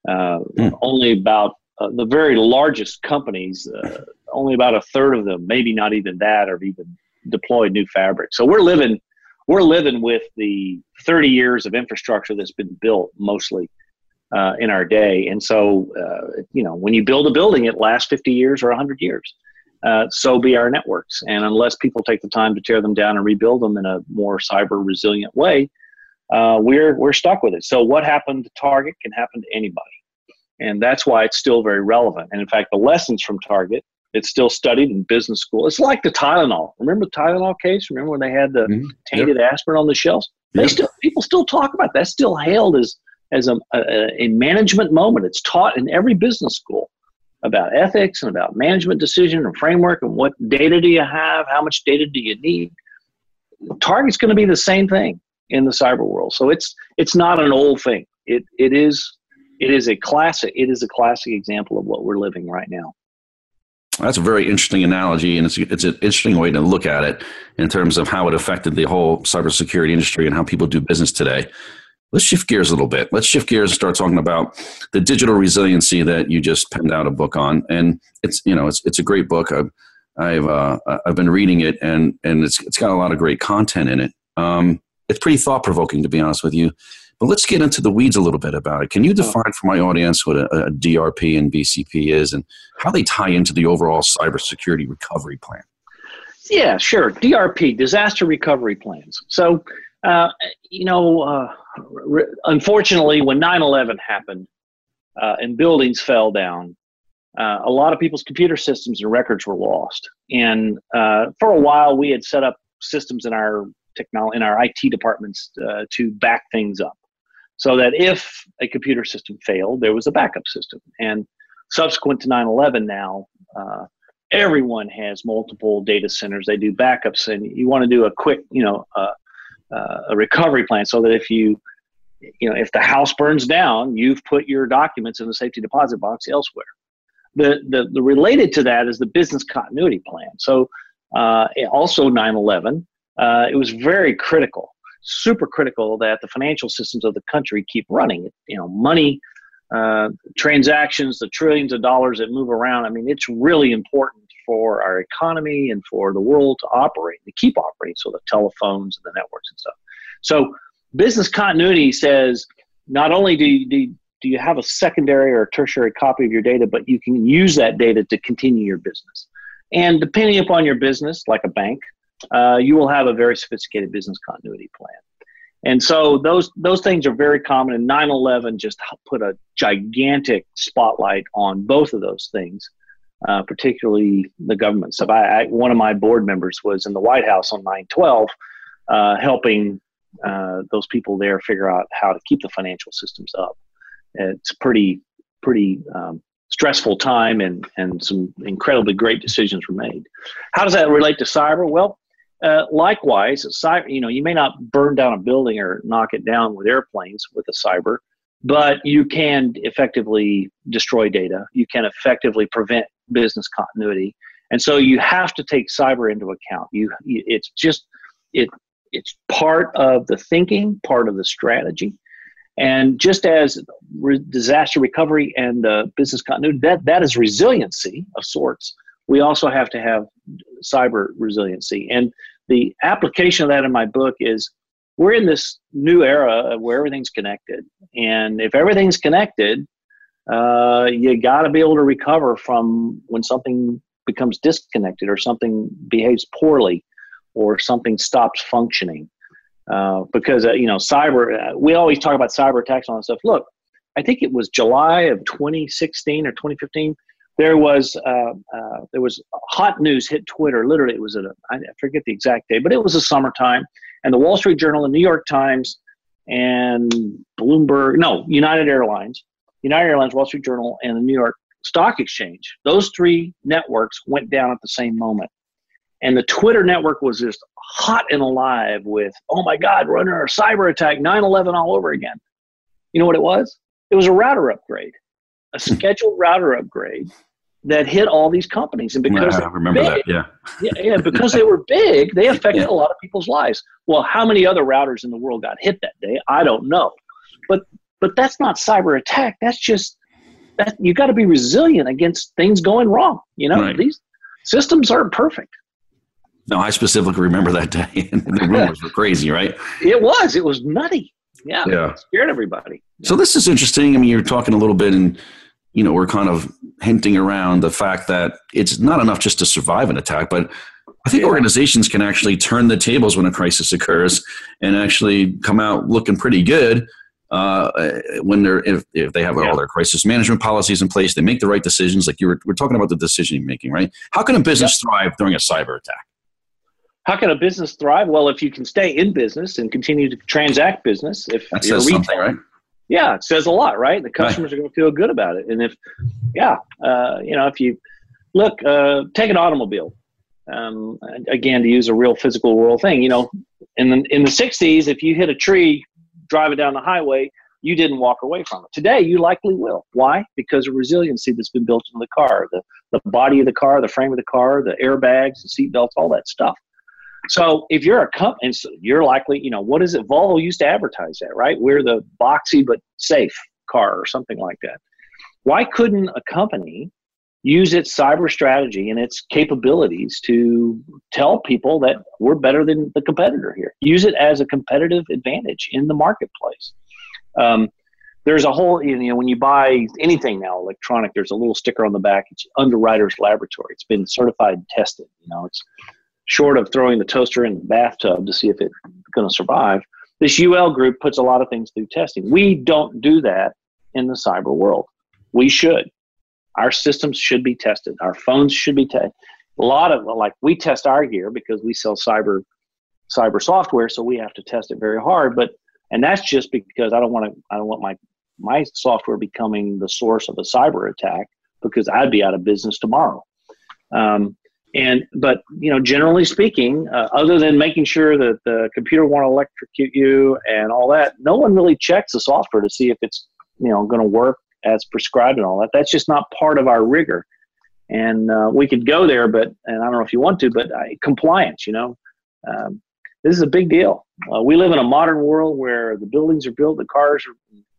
Uh, mm. Only about uh, the very largest companies, uh, only about a third of them, maybe not even that, have even deployed new fabric. So we're living, we're living with the 30 years of infrastructure that's been built mostly uh, in our day. And so, uh, you know, when you build a building, it lasts 50 years or 100 years. Uh, so be our networks. And unless people take the time to tear them down and rebuild them in a more cyber resilient way, uh, we're we're stuck with it. So what happened to Target can happen to anybody, and that's why it's still very relevant. And in fact, the lessons from Target it's still studied in business school. It's like the Tylenol. Remember the Tylenol case? Remember when they had the mm-hmm. tainted yep. aspirin on the shelves? They yep. still people still talk about that. That's still hailed as as a, a, a management moment. It's taught in every business school about ethics and about management decision and framework and what data do you have, how much data do you need. Target's going to be the same thing in the cyber world. So it's it's not an old thing. It it is it is a classic it is a classic example of what we're living right now. That's a very interesting analogy, and it's it's an interesting way to look at it in terms of how it affected the whole cybersecurity industry and how people do business today. Let's shift gears a little bit. Let's shift gears and start talking about the digital resiliency that you just penned out a book on, and it's you know it's it's a great book. I've I've uh, I've been reading it, and and it's it's got a lot of great content in it. Um, it's pretty thought provoking, to be honest with you. But let's get into the weeds a little bit about it. Can you define for my audience what a, a DRP and BCP is and how they tie into the overall cybersecurity recovery plan? Yeah, sure. DRP, disaster recovery plans. So, uh, you know, uh, re- unfortunately, when 9 11 happened, uh, and buildings fell down. Uh, a lot of people's computer systems and records were lost. And uh, for a while, we had set up systems in our technology in our IT departments uh, to back things up, so that if a computer system failed, there was a backup system. And subsequent to 9/11, now uh, everyone has multiple data centers. They do backups, and you want to do a quick, you know, uh, uh, a recovery plan so that if you you know if the house burns down you've put your documents in the safety deposit box elsewhere the the, the related to that is the business continuity plan so uh, also 9-11 uh, it was very critical super critical that the financial systems of the country keep running you know money uh, transactions the trillions of dollars that move around i mean it's really important for our economy and for the world to operate, to keep operating, so the telephones and the networks and stuff. So business continuity says not only do you, do, do you have a secondary or tertiary copy of your data, but you can use that data to continue your business. And depending upon your business, like a bank, uh, you will have a very sophisticated business continuity plan. And so those those things are very common. And 9/11 just put a gigantic spotlight on both of those things uh, particularly the government stuff. I, I, one of my board members was in the White House on 9/12, uh, helping uh, those people there figure out how to keep the financial systems up. It's pretty pretty um, stressful time, and and some incredibly great decisions were made. How does that relate to cyber? Well. Uh, likewise, cyber, you know, you may not burn down a building or knock it down with airplanes with a cyber, but you can effectively destroy data. You can effectively prevent business continuity, and so you have to take cyber into account. You, it's just it it's part of the thinking, part of the strategy, and just as re- disaster recovery and uh, business continuity, that that is resiliency of sorts. We also have to have cyber resiliency, and the application of that in my book is we're in this new era where everything's connected. And if everything's connected, uh, you got to be able to recover from when something becomes disconnected or something behaves poorly or something stops functioning. Uh, because, uh, you know, cyber, uh, we always talk about cyber attacks and all that stuff. Look, I think it was July of 2016 or 2015. There was uh, uh, there was hot news hit Twitter. Literally, it was at a, I forget the exact day, but it was a summertime and the Wall Street Journal, the New York Times, and Bloomberg, no, United Airlines, United Airlines, Wall Street Journal, and the New York Stock Exchange. Those three networks went down at the same moment. And the Twitter network was just hot and alive with, oh my God, we're under a cyber attack, 9 11 all over again. You know what it was? It was a router upgrade, a scheduled router upgrade that hit all these companies. And because I remember big, that, yeah. yeah, yeah, because they were big, they affected yeah. a lot of people's lives. Well, how many other routers in the world got hit that day? I don't know. But but that's not cyber attack. That's just that you got to be resilient against things going wrong. You know, right. these systems aren't perfect. No, I specifically remember that day. and the rumors were crazy, right? It was. It was nutty. Yeah. Yeah. scared everybody. So this is interesting. I mean, you're talking a little bit and you know, we're kind of hinting around the fact that it's not enough just to survive an attack, but I think yeah. organizations can actually turn the tables when a crisis occurs and actually come out looking pretty good uh, when they're if, if they have yeah. all their crisis management policies in place, they make the right decisions. Like you were, we're talking about the decision making, right? How can a business yep. thrive during a cyber attack? How can a business thrive? Well, if you can stay in business and continue to transact business, if that says retail, something, right? yeah, it says a lot, right? The customers right. are going to feel good about it. And if, yeah, uh, you know, if you look, uh, take an automobile. Um, again, to use a real physical world thing, you know, in the in the '60s, if you hit a tree driving down the highway, you didn't walk away from it. Today, you likely will. Why? Because of resiliency that's been built into the car, the the body of the car, the frame of the car, the airbags, the seatbelts, all that stuff. So if you're a company, you're likely, you know, what is it? Volvo used to advertise that, right? We're the boxy but safe car or something like that. Why couldn't a company use its cyber strategy and its capabilities to tell people that we're better than the competitor here? Use it as a competitive advantage in the marketplace. Um, there's a whole, you know, when you buy anything now electronic, there's a little sticker on the back. It's Underwriters Laboratory. It's been certified and tested. You know, it's short of throwing the toaster in the bathtub to see if it's going to survive, this UL group puts a lot of things through testing. We don't do that in the cyber world. We should. Our systems should be tested. Our phones should be tested. A lot of like we test our gear because we sell cyber cyber software, so we have to test it very hard. But and that's just because I don't want to. I don't want my my software becoming the source of a cyber attack because I'd be out of business tomorrow. Um, and but you know, generally speaking, uh, other than making sure that the computer won't electrocute you and all that, no one really checks the software to see if it's you know going to work as prescribed and all that. That's just not part of our rigor. And uh, we could go there, but and I don't know if you want to, but uh, compliance. You know, um, this is a big deal. Uh, we live in a modern world where the buildings are built, the cars,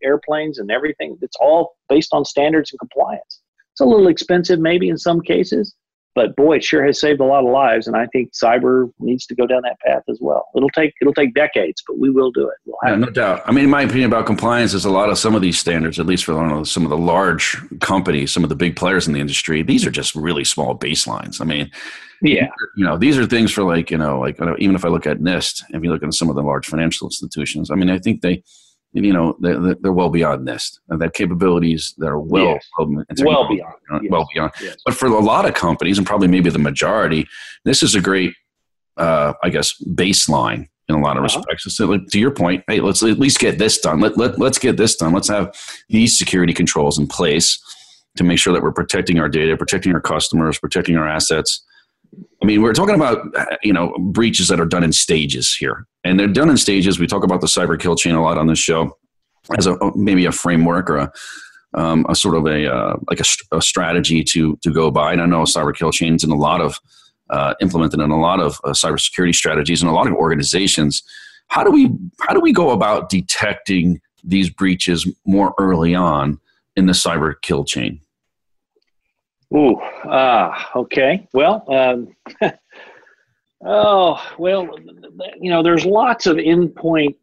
airplanes, and everything. It's all based on standards and compliance. It's a little expensive, maybe in some cases, but boy, it sure has saved a lot of lives. And I think cyber needs to go down that path as well. It'll take it'll take decades, but we will do it. We'll yeah, no doubt. I mean, in my opinion about compliance is a lot of some of these standards, at least for some of the large companies, some of the big players in the industry. These are just really small baselines. I mean, yeah, you know, these are things for like you know, like even if I look at NIST, if you look at some of the large financial institutions, I mean, I think they you know they're, they're well beyond this. and that capabilities that are well yes. well beyond yes. well beyond yes. but for a lot of companies and probably maybe the majority this is a great uh, I guess baseline in a lot of uh-huh. respects so like, to your point hey let's at least get this done let, let, let's get this done let's have these security controls in place to make sure that we're protecting our data protecting our customers protecting our assets I mean, we're talking about you know breaches that are done in stages here, and they're done in stages. We talk about the cyber kill chain a lot on this show as a maybe a framework or a, um, a sort of a uh, like a, a, strategy to to go by. And I know cyber kill chains in a lot of uh, implemented in a lot of uh, cybersecurity strategies and a lot of organizations. How do we how do we go about detecting these breaches more early on in the cyber kill chain? Ooh, ah, okay. Well, um, oh, well, you know, there's lots of endpoint,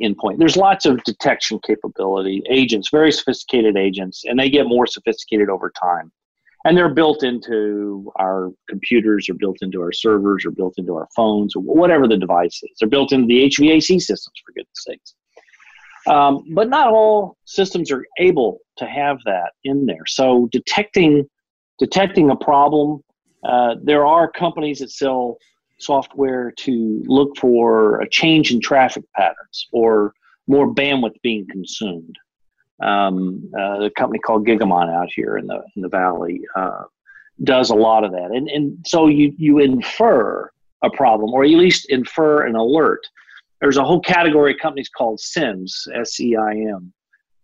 endpoint. There's lots of detection capability agents, very sophisticated agents, and they get more sophisticated over time. And they're built into our computers, or built into our servers, or built into our phones, or whatever the device is. They're built into the HVAC systems, for goodness sakes. Um, but not all systems are able to have that in there. So detecting detecting a problem. Uh, there are companies that sell software to look for a change in traffic patterns or more bandwidth being consumed. Um, uh, the company called Gigamon out here in the in the valley uh, does a lot of that, and and so you you infer a problem or at least infer an alert. There's a whole category of companies called SIEMs, S E I M,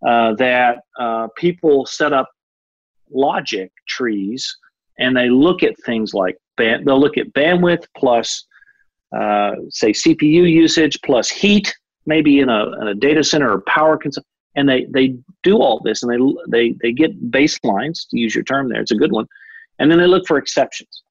uh, that uh, people set up logic trees and they look at things like band, they'll look at bandwidth plus uh, say CPU usage plus heat maybe in a, in a data center or power consumption and they they do all this and they they they get baselines to use your term there it's a good one and then they look for exceptions.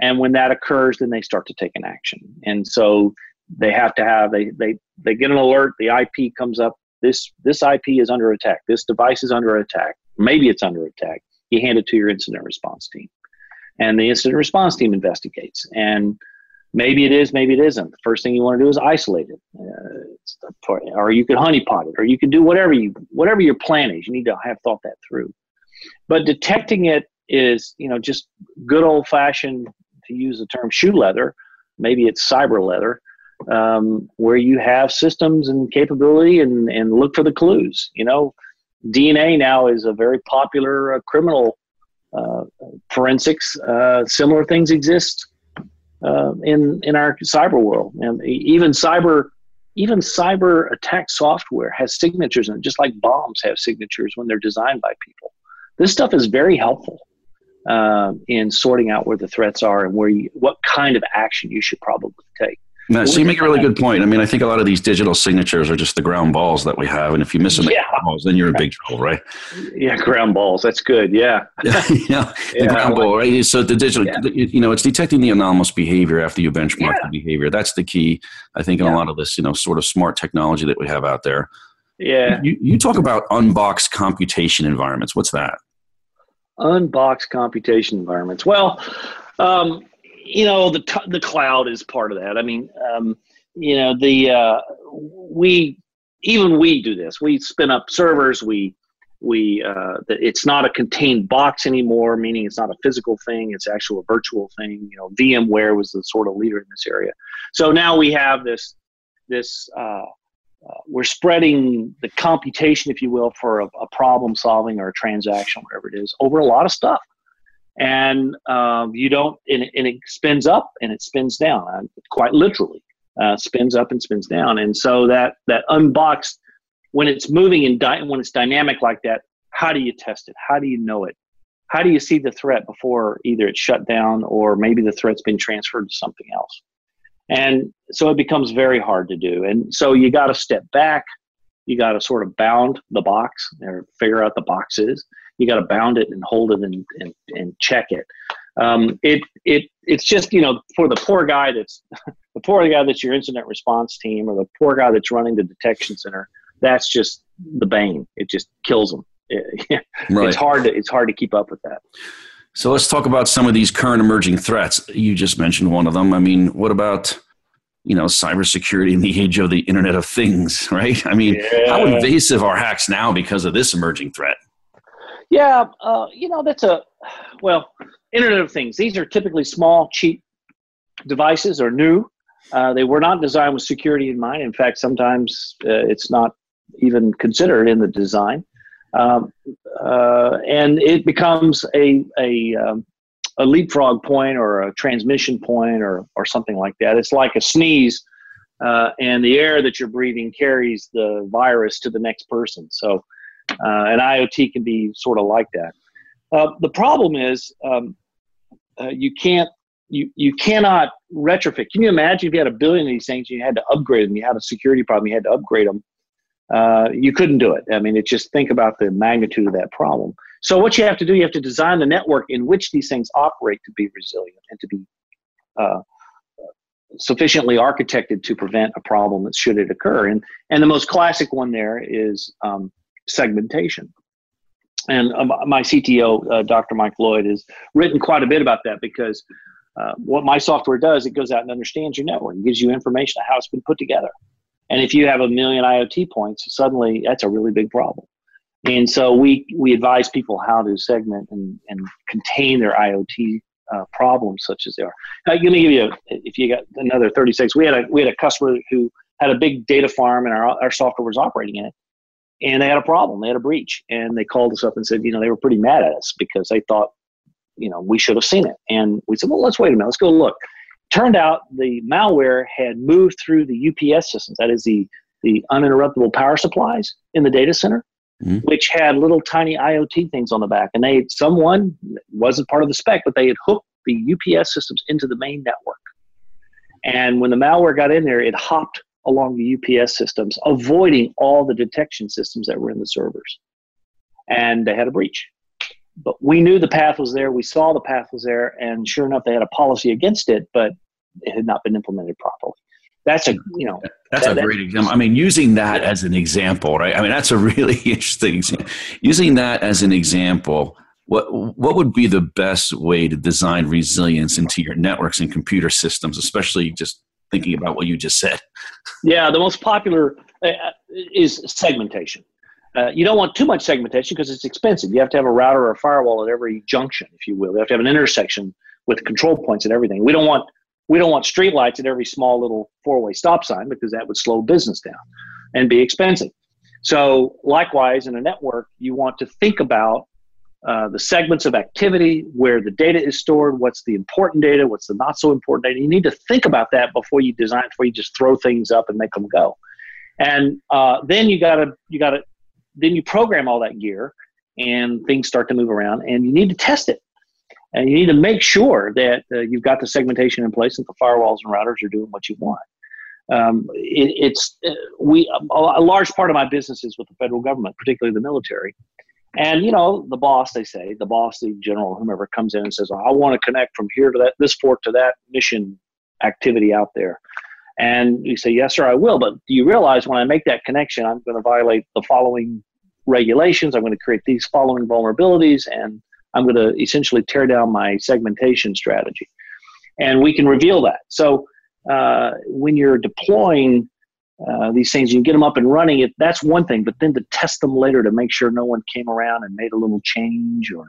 And when that occurs then they start to take an action. And so they have to have they they they get an alert the ip comes up this this ip is under attack this device is under attack maybe it's under attack you hand it to your incident response team. And the incident response team investigates. And maybe it is, maybe it isn't. The first thing you want to do is isolate it. Uh, or you could honeypot it, or you could do whatever you whatever your plan is. You need to have thought that through. But detecting it is, you know, just good old fashioned, to use the term shoe leather, maybe it's cyber leather, um, where you have systems and capability and, and look for the clues. You know, DNA now is a very popular uh, criminal uh, forensics. Uh, similar things exist uh, in in our cyber world, and even cyber even cyber attack software has signatures it, just like bombs have signatures when they're designed by people. This stuff is very helpful uh, in sorting out where the threats are and where you, what kind of action you should probably take. No, so you make a really good point. I mean, I think a lot of these digital signatures are just the ground balls that we have, and if you miss them, yeah. balls, then you're in big trouble, right? Yeah, ground balls. That's good. Yeah. yeah, the yeah, ground ball, right? So the digital, yeah. you know, it's detecting the anomalous behavior after you benchmark the behavior. That's the key, I think, in a lot of this, you know, sort of smart technology that we have out there. Yeah. You, you talk about unboxed computation environments. What's that? Unboxed computation environments. Well, um, you know the the cloud is part of that. I mean, um, you know the uh, we even we do this. We spin up servers. We we uh, it's not a contained box anymore, meaning it's not a physical thing; it's actually a virtual thing. You know, VMware was the sort of leader in this area. So now we have this this uh, uh, we're spreading the computation, if you will, for a, a, problem solving or a transaction, whatever it is, over a lot of stuff. And um, you don't, and it, and it, spins up and it spins down, uh, quite literally, uh, spins up and spins down. And so that that unboxed, when it's moving and di- when it's dynamic like that, how do you test it? How do you know it? How do you see the threat before either it's shut down or maybe the threat's been transferred to something else? And so it becomes very hard to do. And so you got to step back. You got to sort of bound the box or figure out the box is. You got to bound it and hold it and, and, and check it. Um, it it it's just you know for the poor guy that's the poor guy that's your incident response team or the poor guy that's running the detection center. That's just the bane. It just kills them. It, right. It's hard to it's hard to keep up with that. So let's talk about some of these current emerging threats. You just mentioned one of them. I mean, what about you know cybersecurity in the age of the Internet of Things, right? I mean, yeah. how invasive are hacks now because of this emerging threat? Yeah, uh, you know that's a well, Internet of Things. These are typically small, cheap devices or new. Uh, they were not designed with security in mind. In fact, sometimes uh, it's not even considered in the design um, uh, and it becomes a a, um, a leapfrog point or a transmission point or or something like that. It's like a sneeze, uh, and the air that you're breathing carries the virus to the next person. So, uh, an IoT can be sort of like that. Uh, the problem is um, uh, you can't you you cannot retrofit. Can you imagine if you had a billion of these things, and you had to upgrade them, you had a security problem, you had to upgrade them uh, you couldn't do it. I mean, it's just think about the magnitude of that problem. So what you have to do, you have to design the network in which these things operate to be resilient and to be uh, sufficiently architected to prevent a problem that should it occur. And and the most classic one there is um, segmentation. And um, my CTO, uh, Dr. Mike Lloyd, has written quite a bit about that because uh, what my software does, it goes out and understands your network, and gives you information on how it's been put together. And if you have a million IoT points, suddenly that's a really big problem. And so we, we advise people how to segment and, and contain their IoT uh, problems such as they are. Now, let me give you, a, if you got another 36, we had a, we had a customer who had a big data farm and our, our software was operating in it. And they had a problem. They had a breach. And they called us up and said, you know, they were pretty mad at us because they thought, you know, we should have seen it. And we said, well, let's wait a minute. Let's go look. Turned out the malware had moved through the UPS systems, that is the, the uninterruptible power supplies in the data center, mm-hmm. which had little tiny IoT things on the back. And they someone wasn't part of the spec, but they had hooked the UPS systems into the main network. And when the malware got in there, it hopped along the UPS systems, avoiding all the detection systems that were in the servers. And they had a breach. But we knew the path was there. We saw the path was there, and sure enough, they had a policy against it, but it had not been implemented properly. That's a you know that's that, a great example. I mean, using that as an example, right? I mean, that's a really interesting. example. Using that as an example, what what would be the best way to design resilience into your networks and computer systems, especially just thinking about what you just said? Yeah, the most popular uh, is segmentation. Uh, you don't want too much segmentation because it's expensive. You have to have a router or a firewall at every junction, if you will. You have to have an intersection with control points and everything. We don't want we don't want streetlights at every small little four-way stop sign because that would slow business down and be expensive. So likewise, in a network, you want to think about uh, the segments of activity, where the data is stored, what's the important data, what's the not so important data. You need to think about that before you design, before you just throw things up and make them go. And uh, then you gotta you gotta then you program all that gear and things start to move around and you need to test it and you need to make sure that uh, you've got the segmentation in place and the firewalls and routers are doing what you want um, it, it's uh, we a large part of my business is with the federal government particularly the military and you know the boss they say the boss the general whomever comes in and says i want to connect from here to that this port to that mission activity out there and you say yes sir i will but do you realize when i make that connection i'm going to violate the following regulations. I'm going to create these following vulnerabilities, and I'm going to essentially tear down my segmentation strategy. And we can reveal that. So uh, when you're deploying uh, these things, you get them up and running. It, that's one thing, but then to test them later to make sure no one came around and made a little change or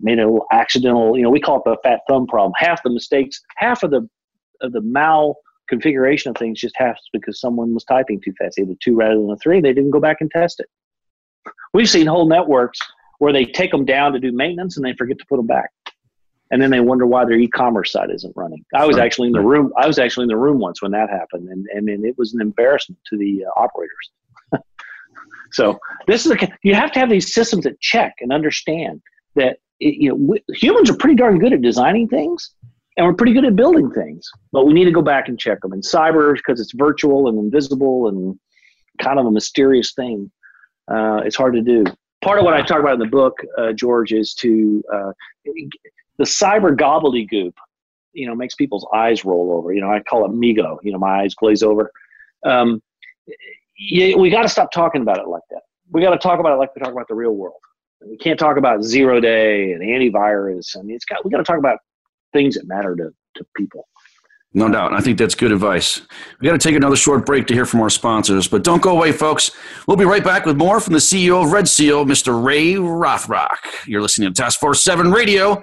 made a little accidental. You know, we call it the fat thumb problem. Half the mistakes, half of the of the mal configuration of things just happens because someone was typing too fast. A two rather than a three. They didn't go back and test it. We've seen whole networks where they take them down to do maintenance and they forget to put them back and then they wonder why their e-commerce site isn't running. I was actually in the room. I was actually in the room once when that happened, and and, and it was an embarrassment to the uh, operators. so this is a, you have to have these systems that check and understand that it, you know we, humans are pretty darn good at designing things, and we're pretty good at building things, but we need to go back and check them. And cyber, because it's virtual and invisible and kind of a mysterious thing, uh, it's hard to do. Part of what I talk about in the book, uh, George, is to uh, the cyber gobbledygook, you know, makes people's eyes roll over. You know, I call it MEGO. You know, my eyes glaze over. Um, you, we got to stop talking about it like that. We got to talk about it like we talk about the real world. We can't talk about zero day and antivirus. I mean, it's got we got to talk about things that matter to, to people. No doubt. I think that's good advice. We got to take another short break to hear from our sponsors, but don't go away, folks. We'll be right back with more from the CEO of RedSeal, Mr. Ray Rothrock. You're listening to Task Force 7 Radio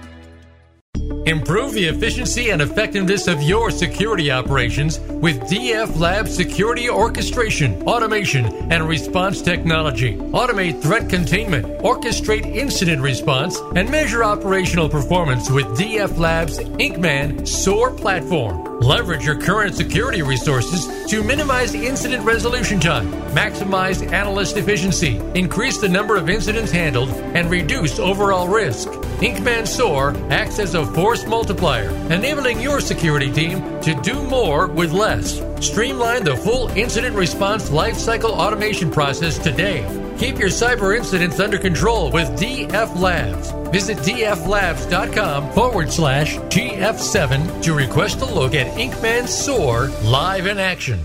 Improve the efficiency and effectiveness of your security operations with DF Lab Security Orchestration, Automation, and Response Technology. Automate threat containment, orchestrate incident response, and measure operational performance with DF Lab's IncMan SOAR platform. Leverage your current security resources to minimize incident resolution time, maximize analyst efficiency, increase the number of incidents handled, and reduce overall risk. IncMan SOAR acts as a force multiplier, enabling your security team to do more with less. Streamline the full incident response lifecycle automation process today. Keep your cyber incidents under control with DF Labs. Visit dflabs.com forward slash TF7 to request a look at IncMan SOAR live in action.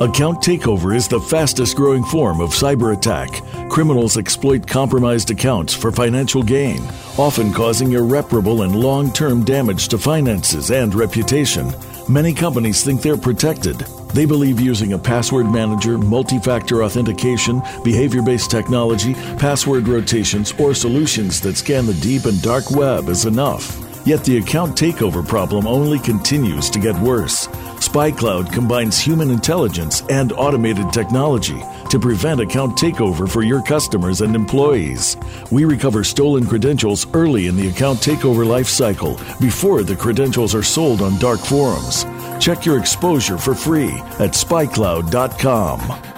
Account takeover is the fastest growing form of cyber attack. Criminals exploit compromised accounts for financial gain, often causing irreparable and long term damage to finances and reputation. Many companies think they're protected. They believe using a password manager, multi factor authentication, behavior based technology, password rotations, or solutions that scan the deep and dark web is enough. Yet the account takeover problem only continues to get worse. SpyCloud combines human intelligence and automated technology to prevent account takeover for your customers and employees. We recover stolen credentials early in the account takeover lifecycle before the credentials are sold on dark forums. Check your exposure for free at spycloud.com.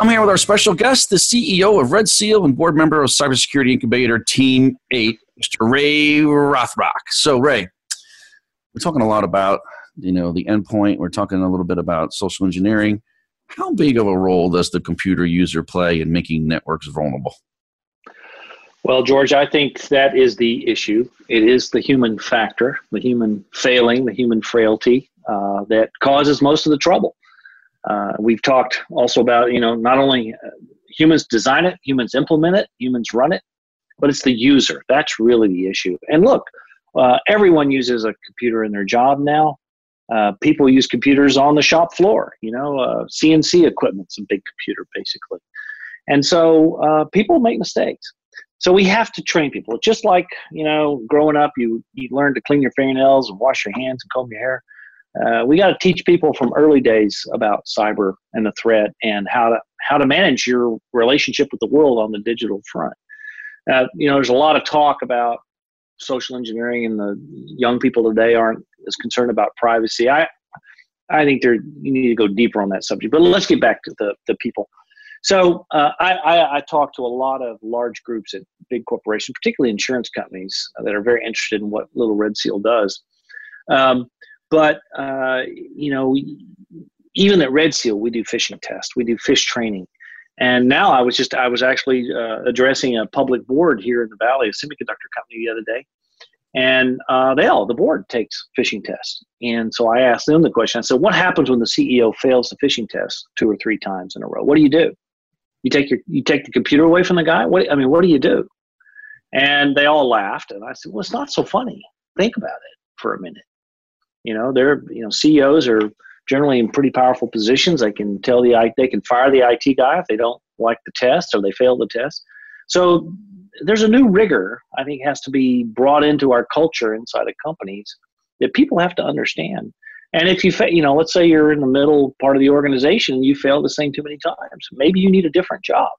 I'm here with our special guest, the CEO of RedSeal and board member of Cybersecurity Incubator Team 8, Mr. Ray Rothrock. So, Ray, we're talking a lot about you know the endpoint. We're talking a little bit about social engineering. How big of a role does the computer user play in making networks vulnerable? Well, George, I think that is the issue. It is the human factor, the human failing, the human frailty uh, that causes most of the trouble. Uh, we've talked also about, you know, not only uh, humans design it, humans implement it, humans run it, but it's the user. That's really the issue. And look, uh, everyone uses a computer in their job now. Uh, people use computers on the shop floor. You know, uh, CNC equipment's a big computer basically, and so uh, people make mistakes. So we have to train people. Just like you know, growing up, you you learn to clean your fingernails and wash your hands and comb your hair. Uh, we got to teach people from early days about cyber and the threat and how to how to manage your relationship with the world on the digital front. Uh, you know, there's a lot of talk about social engineering, and the young people today aren't as concerned about privacy. I I think there you need to go deeper on that subject. But let's get back to the the people. So uh, I, I, I talk to a lot of large groups at big corporations, particularly insurance companies, that are very interested in what Little RedSeal does. Um, but uh, you know, even at RedSeal, we do phishing tests, we do fish training, and now I was just I was actually uh, addressing a public board here in the Valley, a semiconductor company, the other day, and uh, they all the board takes phishing tests. And so I asked them the question. I said, "What happens when the CEO fails the phishing test two or three times in a row? What do you do? You take your you take the computer away from the guy? What I mean, what do you do?" And they all laughed, and I said, "Well, it's not so funny. Think about it for a minute. You know, they're you know CEOs are." generally in pretty powerful positions. They can tell the they can fire the IT guy if they don't like the test or they fail the test. So there's a new rigor I think has to be brought into our culture inside of companies that people have to understand. And if you fa- you know, let's say you're in the middle part of the organization and you fail this thing too many times, maybe you need a different job.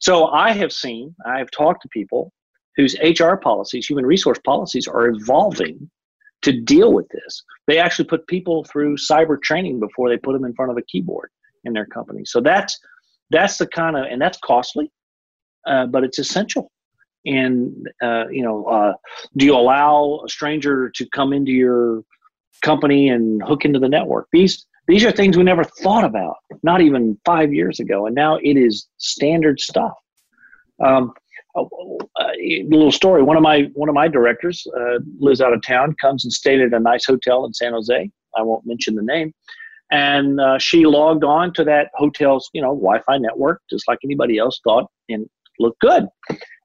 So I have seen, I have talked to people whose HR policies, human resource policies, are evolving to deal with this. They actually put people through cyber training before they put them in front of a keyboard in their company. So that's that's the kind of and that's costly, uh, but it's essential. And uh, you know, uh, do you allow a stranger to come into your company and hook into the network? These these are things we never thought about, not even five years ago, and now it is standard stuff. Um, a, a, little story. One of my one of my directors uh, lives out of town, comes and stayed at a nice hotel in San Jose. I won't mention the name. And uh, she logged on to that hotel's you know Wi-Fi network, just like anybody else thought, and looked good.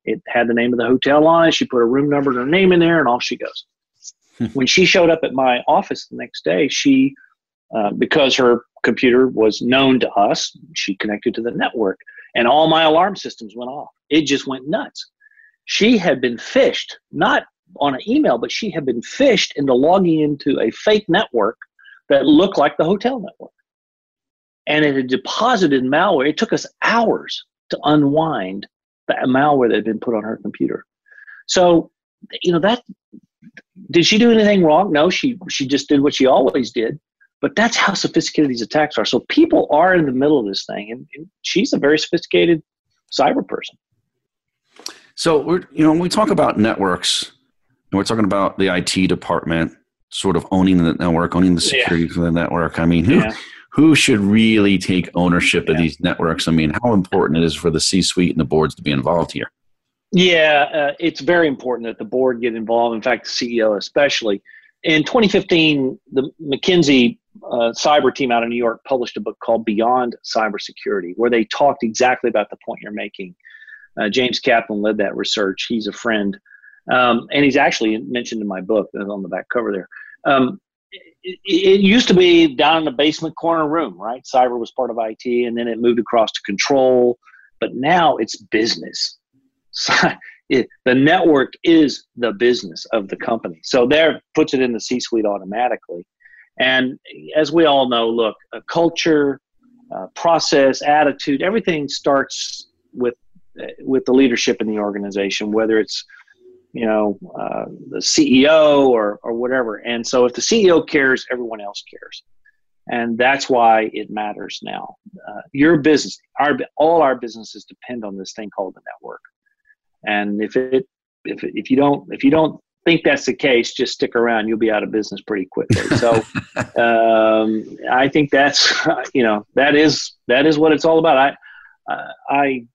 It had the name of the hotel on it. She put a room number and her name in there, and off she goes. Hmm. when she showed up at my office the next day, she uh, because her computer was known to us, she connected to the network and all my alarm systems went off. It just went nuts. She had been phished, not on an email, but she had been phished into logging into a fake network that looked like the hotel network. And it had deposited malware. It took us hours to unwind the malware that had been put on her computer. So, you know, that did she do anything wrong? No, she she just did what she always did. But that's how sophisticated these attacks are. So people are in the middle of this thing, and, and she's a very sophisticated cyber person. So we're you know when we talk about networks, and we're talking about the IT department sort of owning the network, owning the security yeah. for the network. I mean, who yeah. who should really take ownership of these networks? I mean, how important it is for the C-suite and the boards to be involved here. Yeah, uh, it's very important that the board get involved. In fact, the CEO especially. In 2015, the McKinsey uh, cyber team out of New York published a book called Beyond Cybersecurity, where they talked exactly about the point you're making. Uh, James Kaplan led that research. He's a friend, um, and he's actually mentioned in my book on the back cover there. Um, it, it, used to be down in the basement corner room, right? Cyber was part of IT, and then it moved across to control. But now it's business. it, the network is the business of the company. So there puts it in the C-suite automatically. And as we all know, look, a culture, process, attitude, everything starts with with the leadership in the organization, whether it's you know uh, the CEO or or whatever. And so, if the CEO cares, everyone else cares, and that's why it matters now. Uh, your business, our all our businesses depend on this thing called the network, and if it if if you don't if you don't think that's the case, just stick around. You'll be out of business pretty quickly. So, um, I think that's you know that is that is what it's all about. I I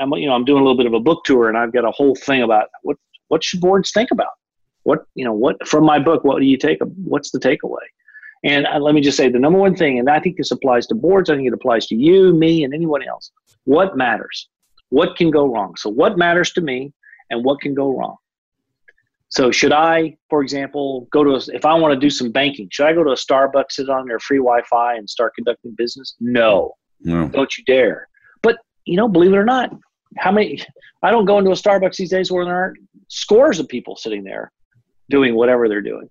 I'm you know I'm doing a little bit of a book tour, and I've got a whole thing about what what should boards think about. What you know what from my book? What do you take? What's the takeaway? And let me just say the number one thing, and I think this applies to boards. I think it applies to you, me, and anyone else. What matters? What can go wrong? So, what matters to me, and what can go wrong? So should I, for example, go to a, if I want to do some banking, should I go to a Starbucks, sit on their free Wi-Fi, and start conducting business? No, no. don't you dare. But you know, believe it or not, how many? I don't go into a Starbucks these days where there aren't scores of people sitting there doing whatever they're doing.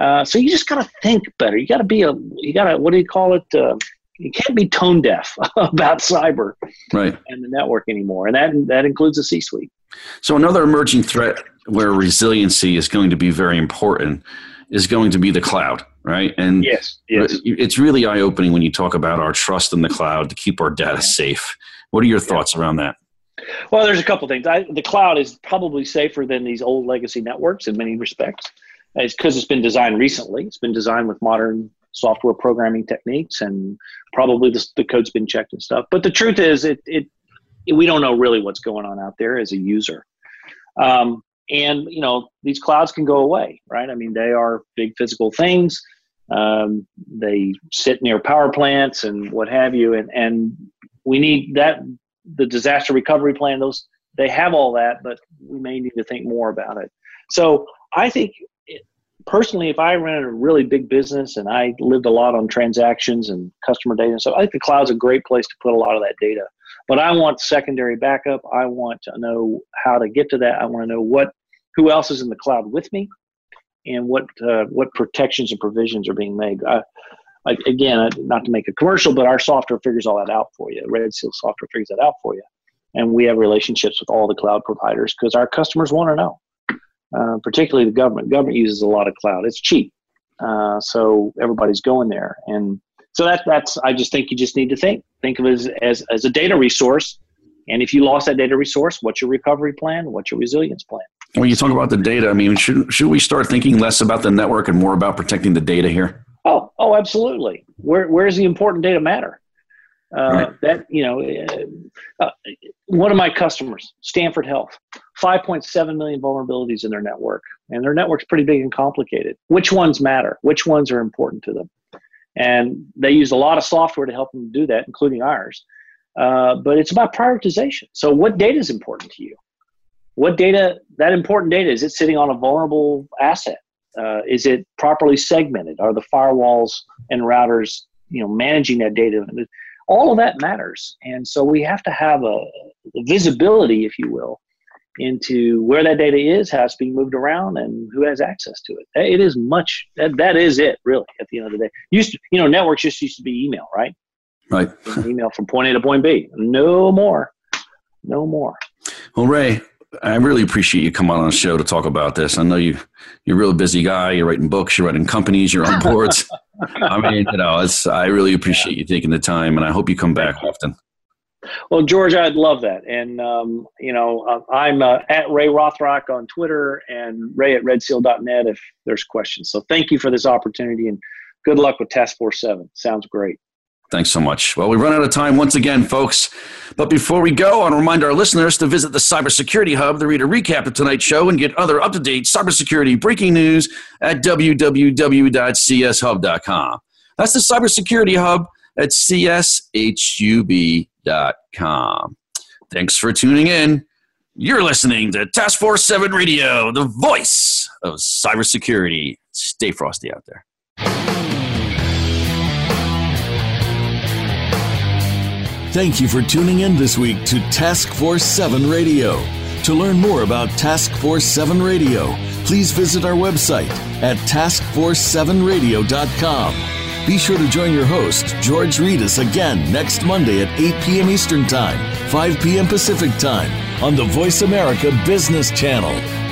Uh, so you just got to think better. You got to be a. You got to what do you call it? Uh, you can't be tone deaf about cyber right. and the network anymore, and that that includes the C-suite. So another emerging threat where resiliency is going to be very important is going to be the cloud, right? And yes, yes. it's really eye opening when you talk about our trust in the cloud to keep our data safe. What are your thoughts yeah. around that? Well, there's a couple things. I, the cloud is probably safer than these old legacy networks in many respects. It's because it's been designed recently. It's been designed with modern software programming techniques, and probably the, the code's been checked and stuff. But the truth is, it, it, it we don't know really what's going on out there as a user. Um, and you know these clouds can go away right? I mean they are big physical things. Um, they sit near power plants and what have you. And and we need that the disaster recovery plan those they have all that but we may need to think more about it. So i think personally if i ran a really big business and i lived a lot on transactions and customer data and stuff i think the cloud's a great place to put a lot of that data but I want secondary backup. I want to know how to get to that. I want to know what who else is in the cloud with me, and what uh, what protections and provisions are being made. I, I, again, not to make a commercial, but our software figures all that out for you. RedSeal software figures that out for you, and we have relationships with all the cloud providers because our customers want to know. Uh, particularly the government. Government uses a lot of cloud. It's cheap, uh, so everybody's going there, and so that that's I just think you just need to think think of it as, as, as a data resource. And if you lost that data resource, what's your recovery plan? What's your resilience plan? When you talk about the data, I mean, should should we start thinking less about the network and more about protecting the data here? Oh, oh, absolutely. Where where does the important data matter? Uh, right. That you know, uh, uh, one of my customers, Stanford Health, 5.7 million vulnerabilities in their network, and their network's pretty big and complicated. Which ones matter? Which ones are important to them? And they use a lot of software to help them do that, including ours. Uh, but it's about prioritization. So, what data is important to you? What data, that important data, is it sitting on a vulnerable asset? Uh, is it properly segmented? Are the firewalls and routers, you know, managing that data? All of that matters, and so we have to have a, a visibility, if you will, into where that data is, how it's being moved around, and who has access to it. It is much that that is it really. At the end of the day, used to, you know networks just used to be email, right? Right. email from point A to point B. No more. No more. Well, Ray, I really appreciate you coming on the show to talk about this. I know you you're a real busy guy. You're writing books. You're running companies. You're on boards. I mean, you know, it's I really appreciate you taking the time, and I hope you come back often. Well, George, I'd love that. And, um, you know, uh, I'm uh, at Ray Rothrock on Twitter and Ray at redseal.net if there's questions. So thank you for this opportunity and good luck with Task Force 7. Sounds great. Thanks so much. Well, we run out of time once again, folks. But before we go, I want to remind our listeners to visit the Cybersecurity Hub to read a recap of tonight's show and get other up to date cybersecurity breaking news at www.cshub.com. That's the Cybersecurity Hub at CSHUB taskforce7.com. Thanks for tuning in. You're listening to Task Force 7 Radio, the voice of cybersecurity. Stay frosty out there. Thank you for tuning in this week to Task Force 7 Radio. To learn more about Task Force 7 Radio, please visit our website at taskforce7radio.com. Be sure to join your host, George Rettas, again next Monday at 8 p.m. Eastern Time, 5 p.m. Pacific Time on the VoiceAmerica Business Channel.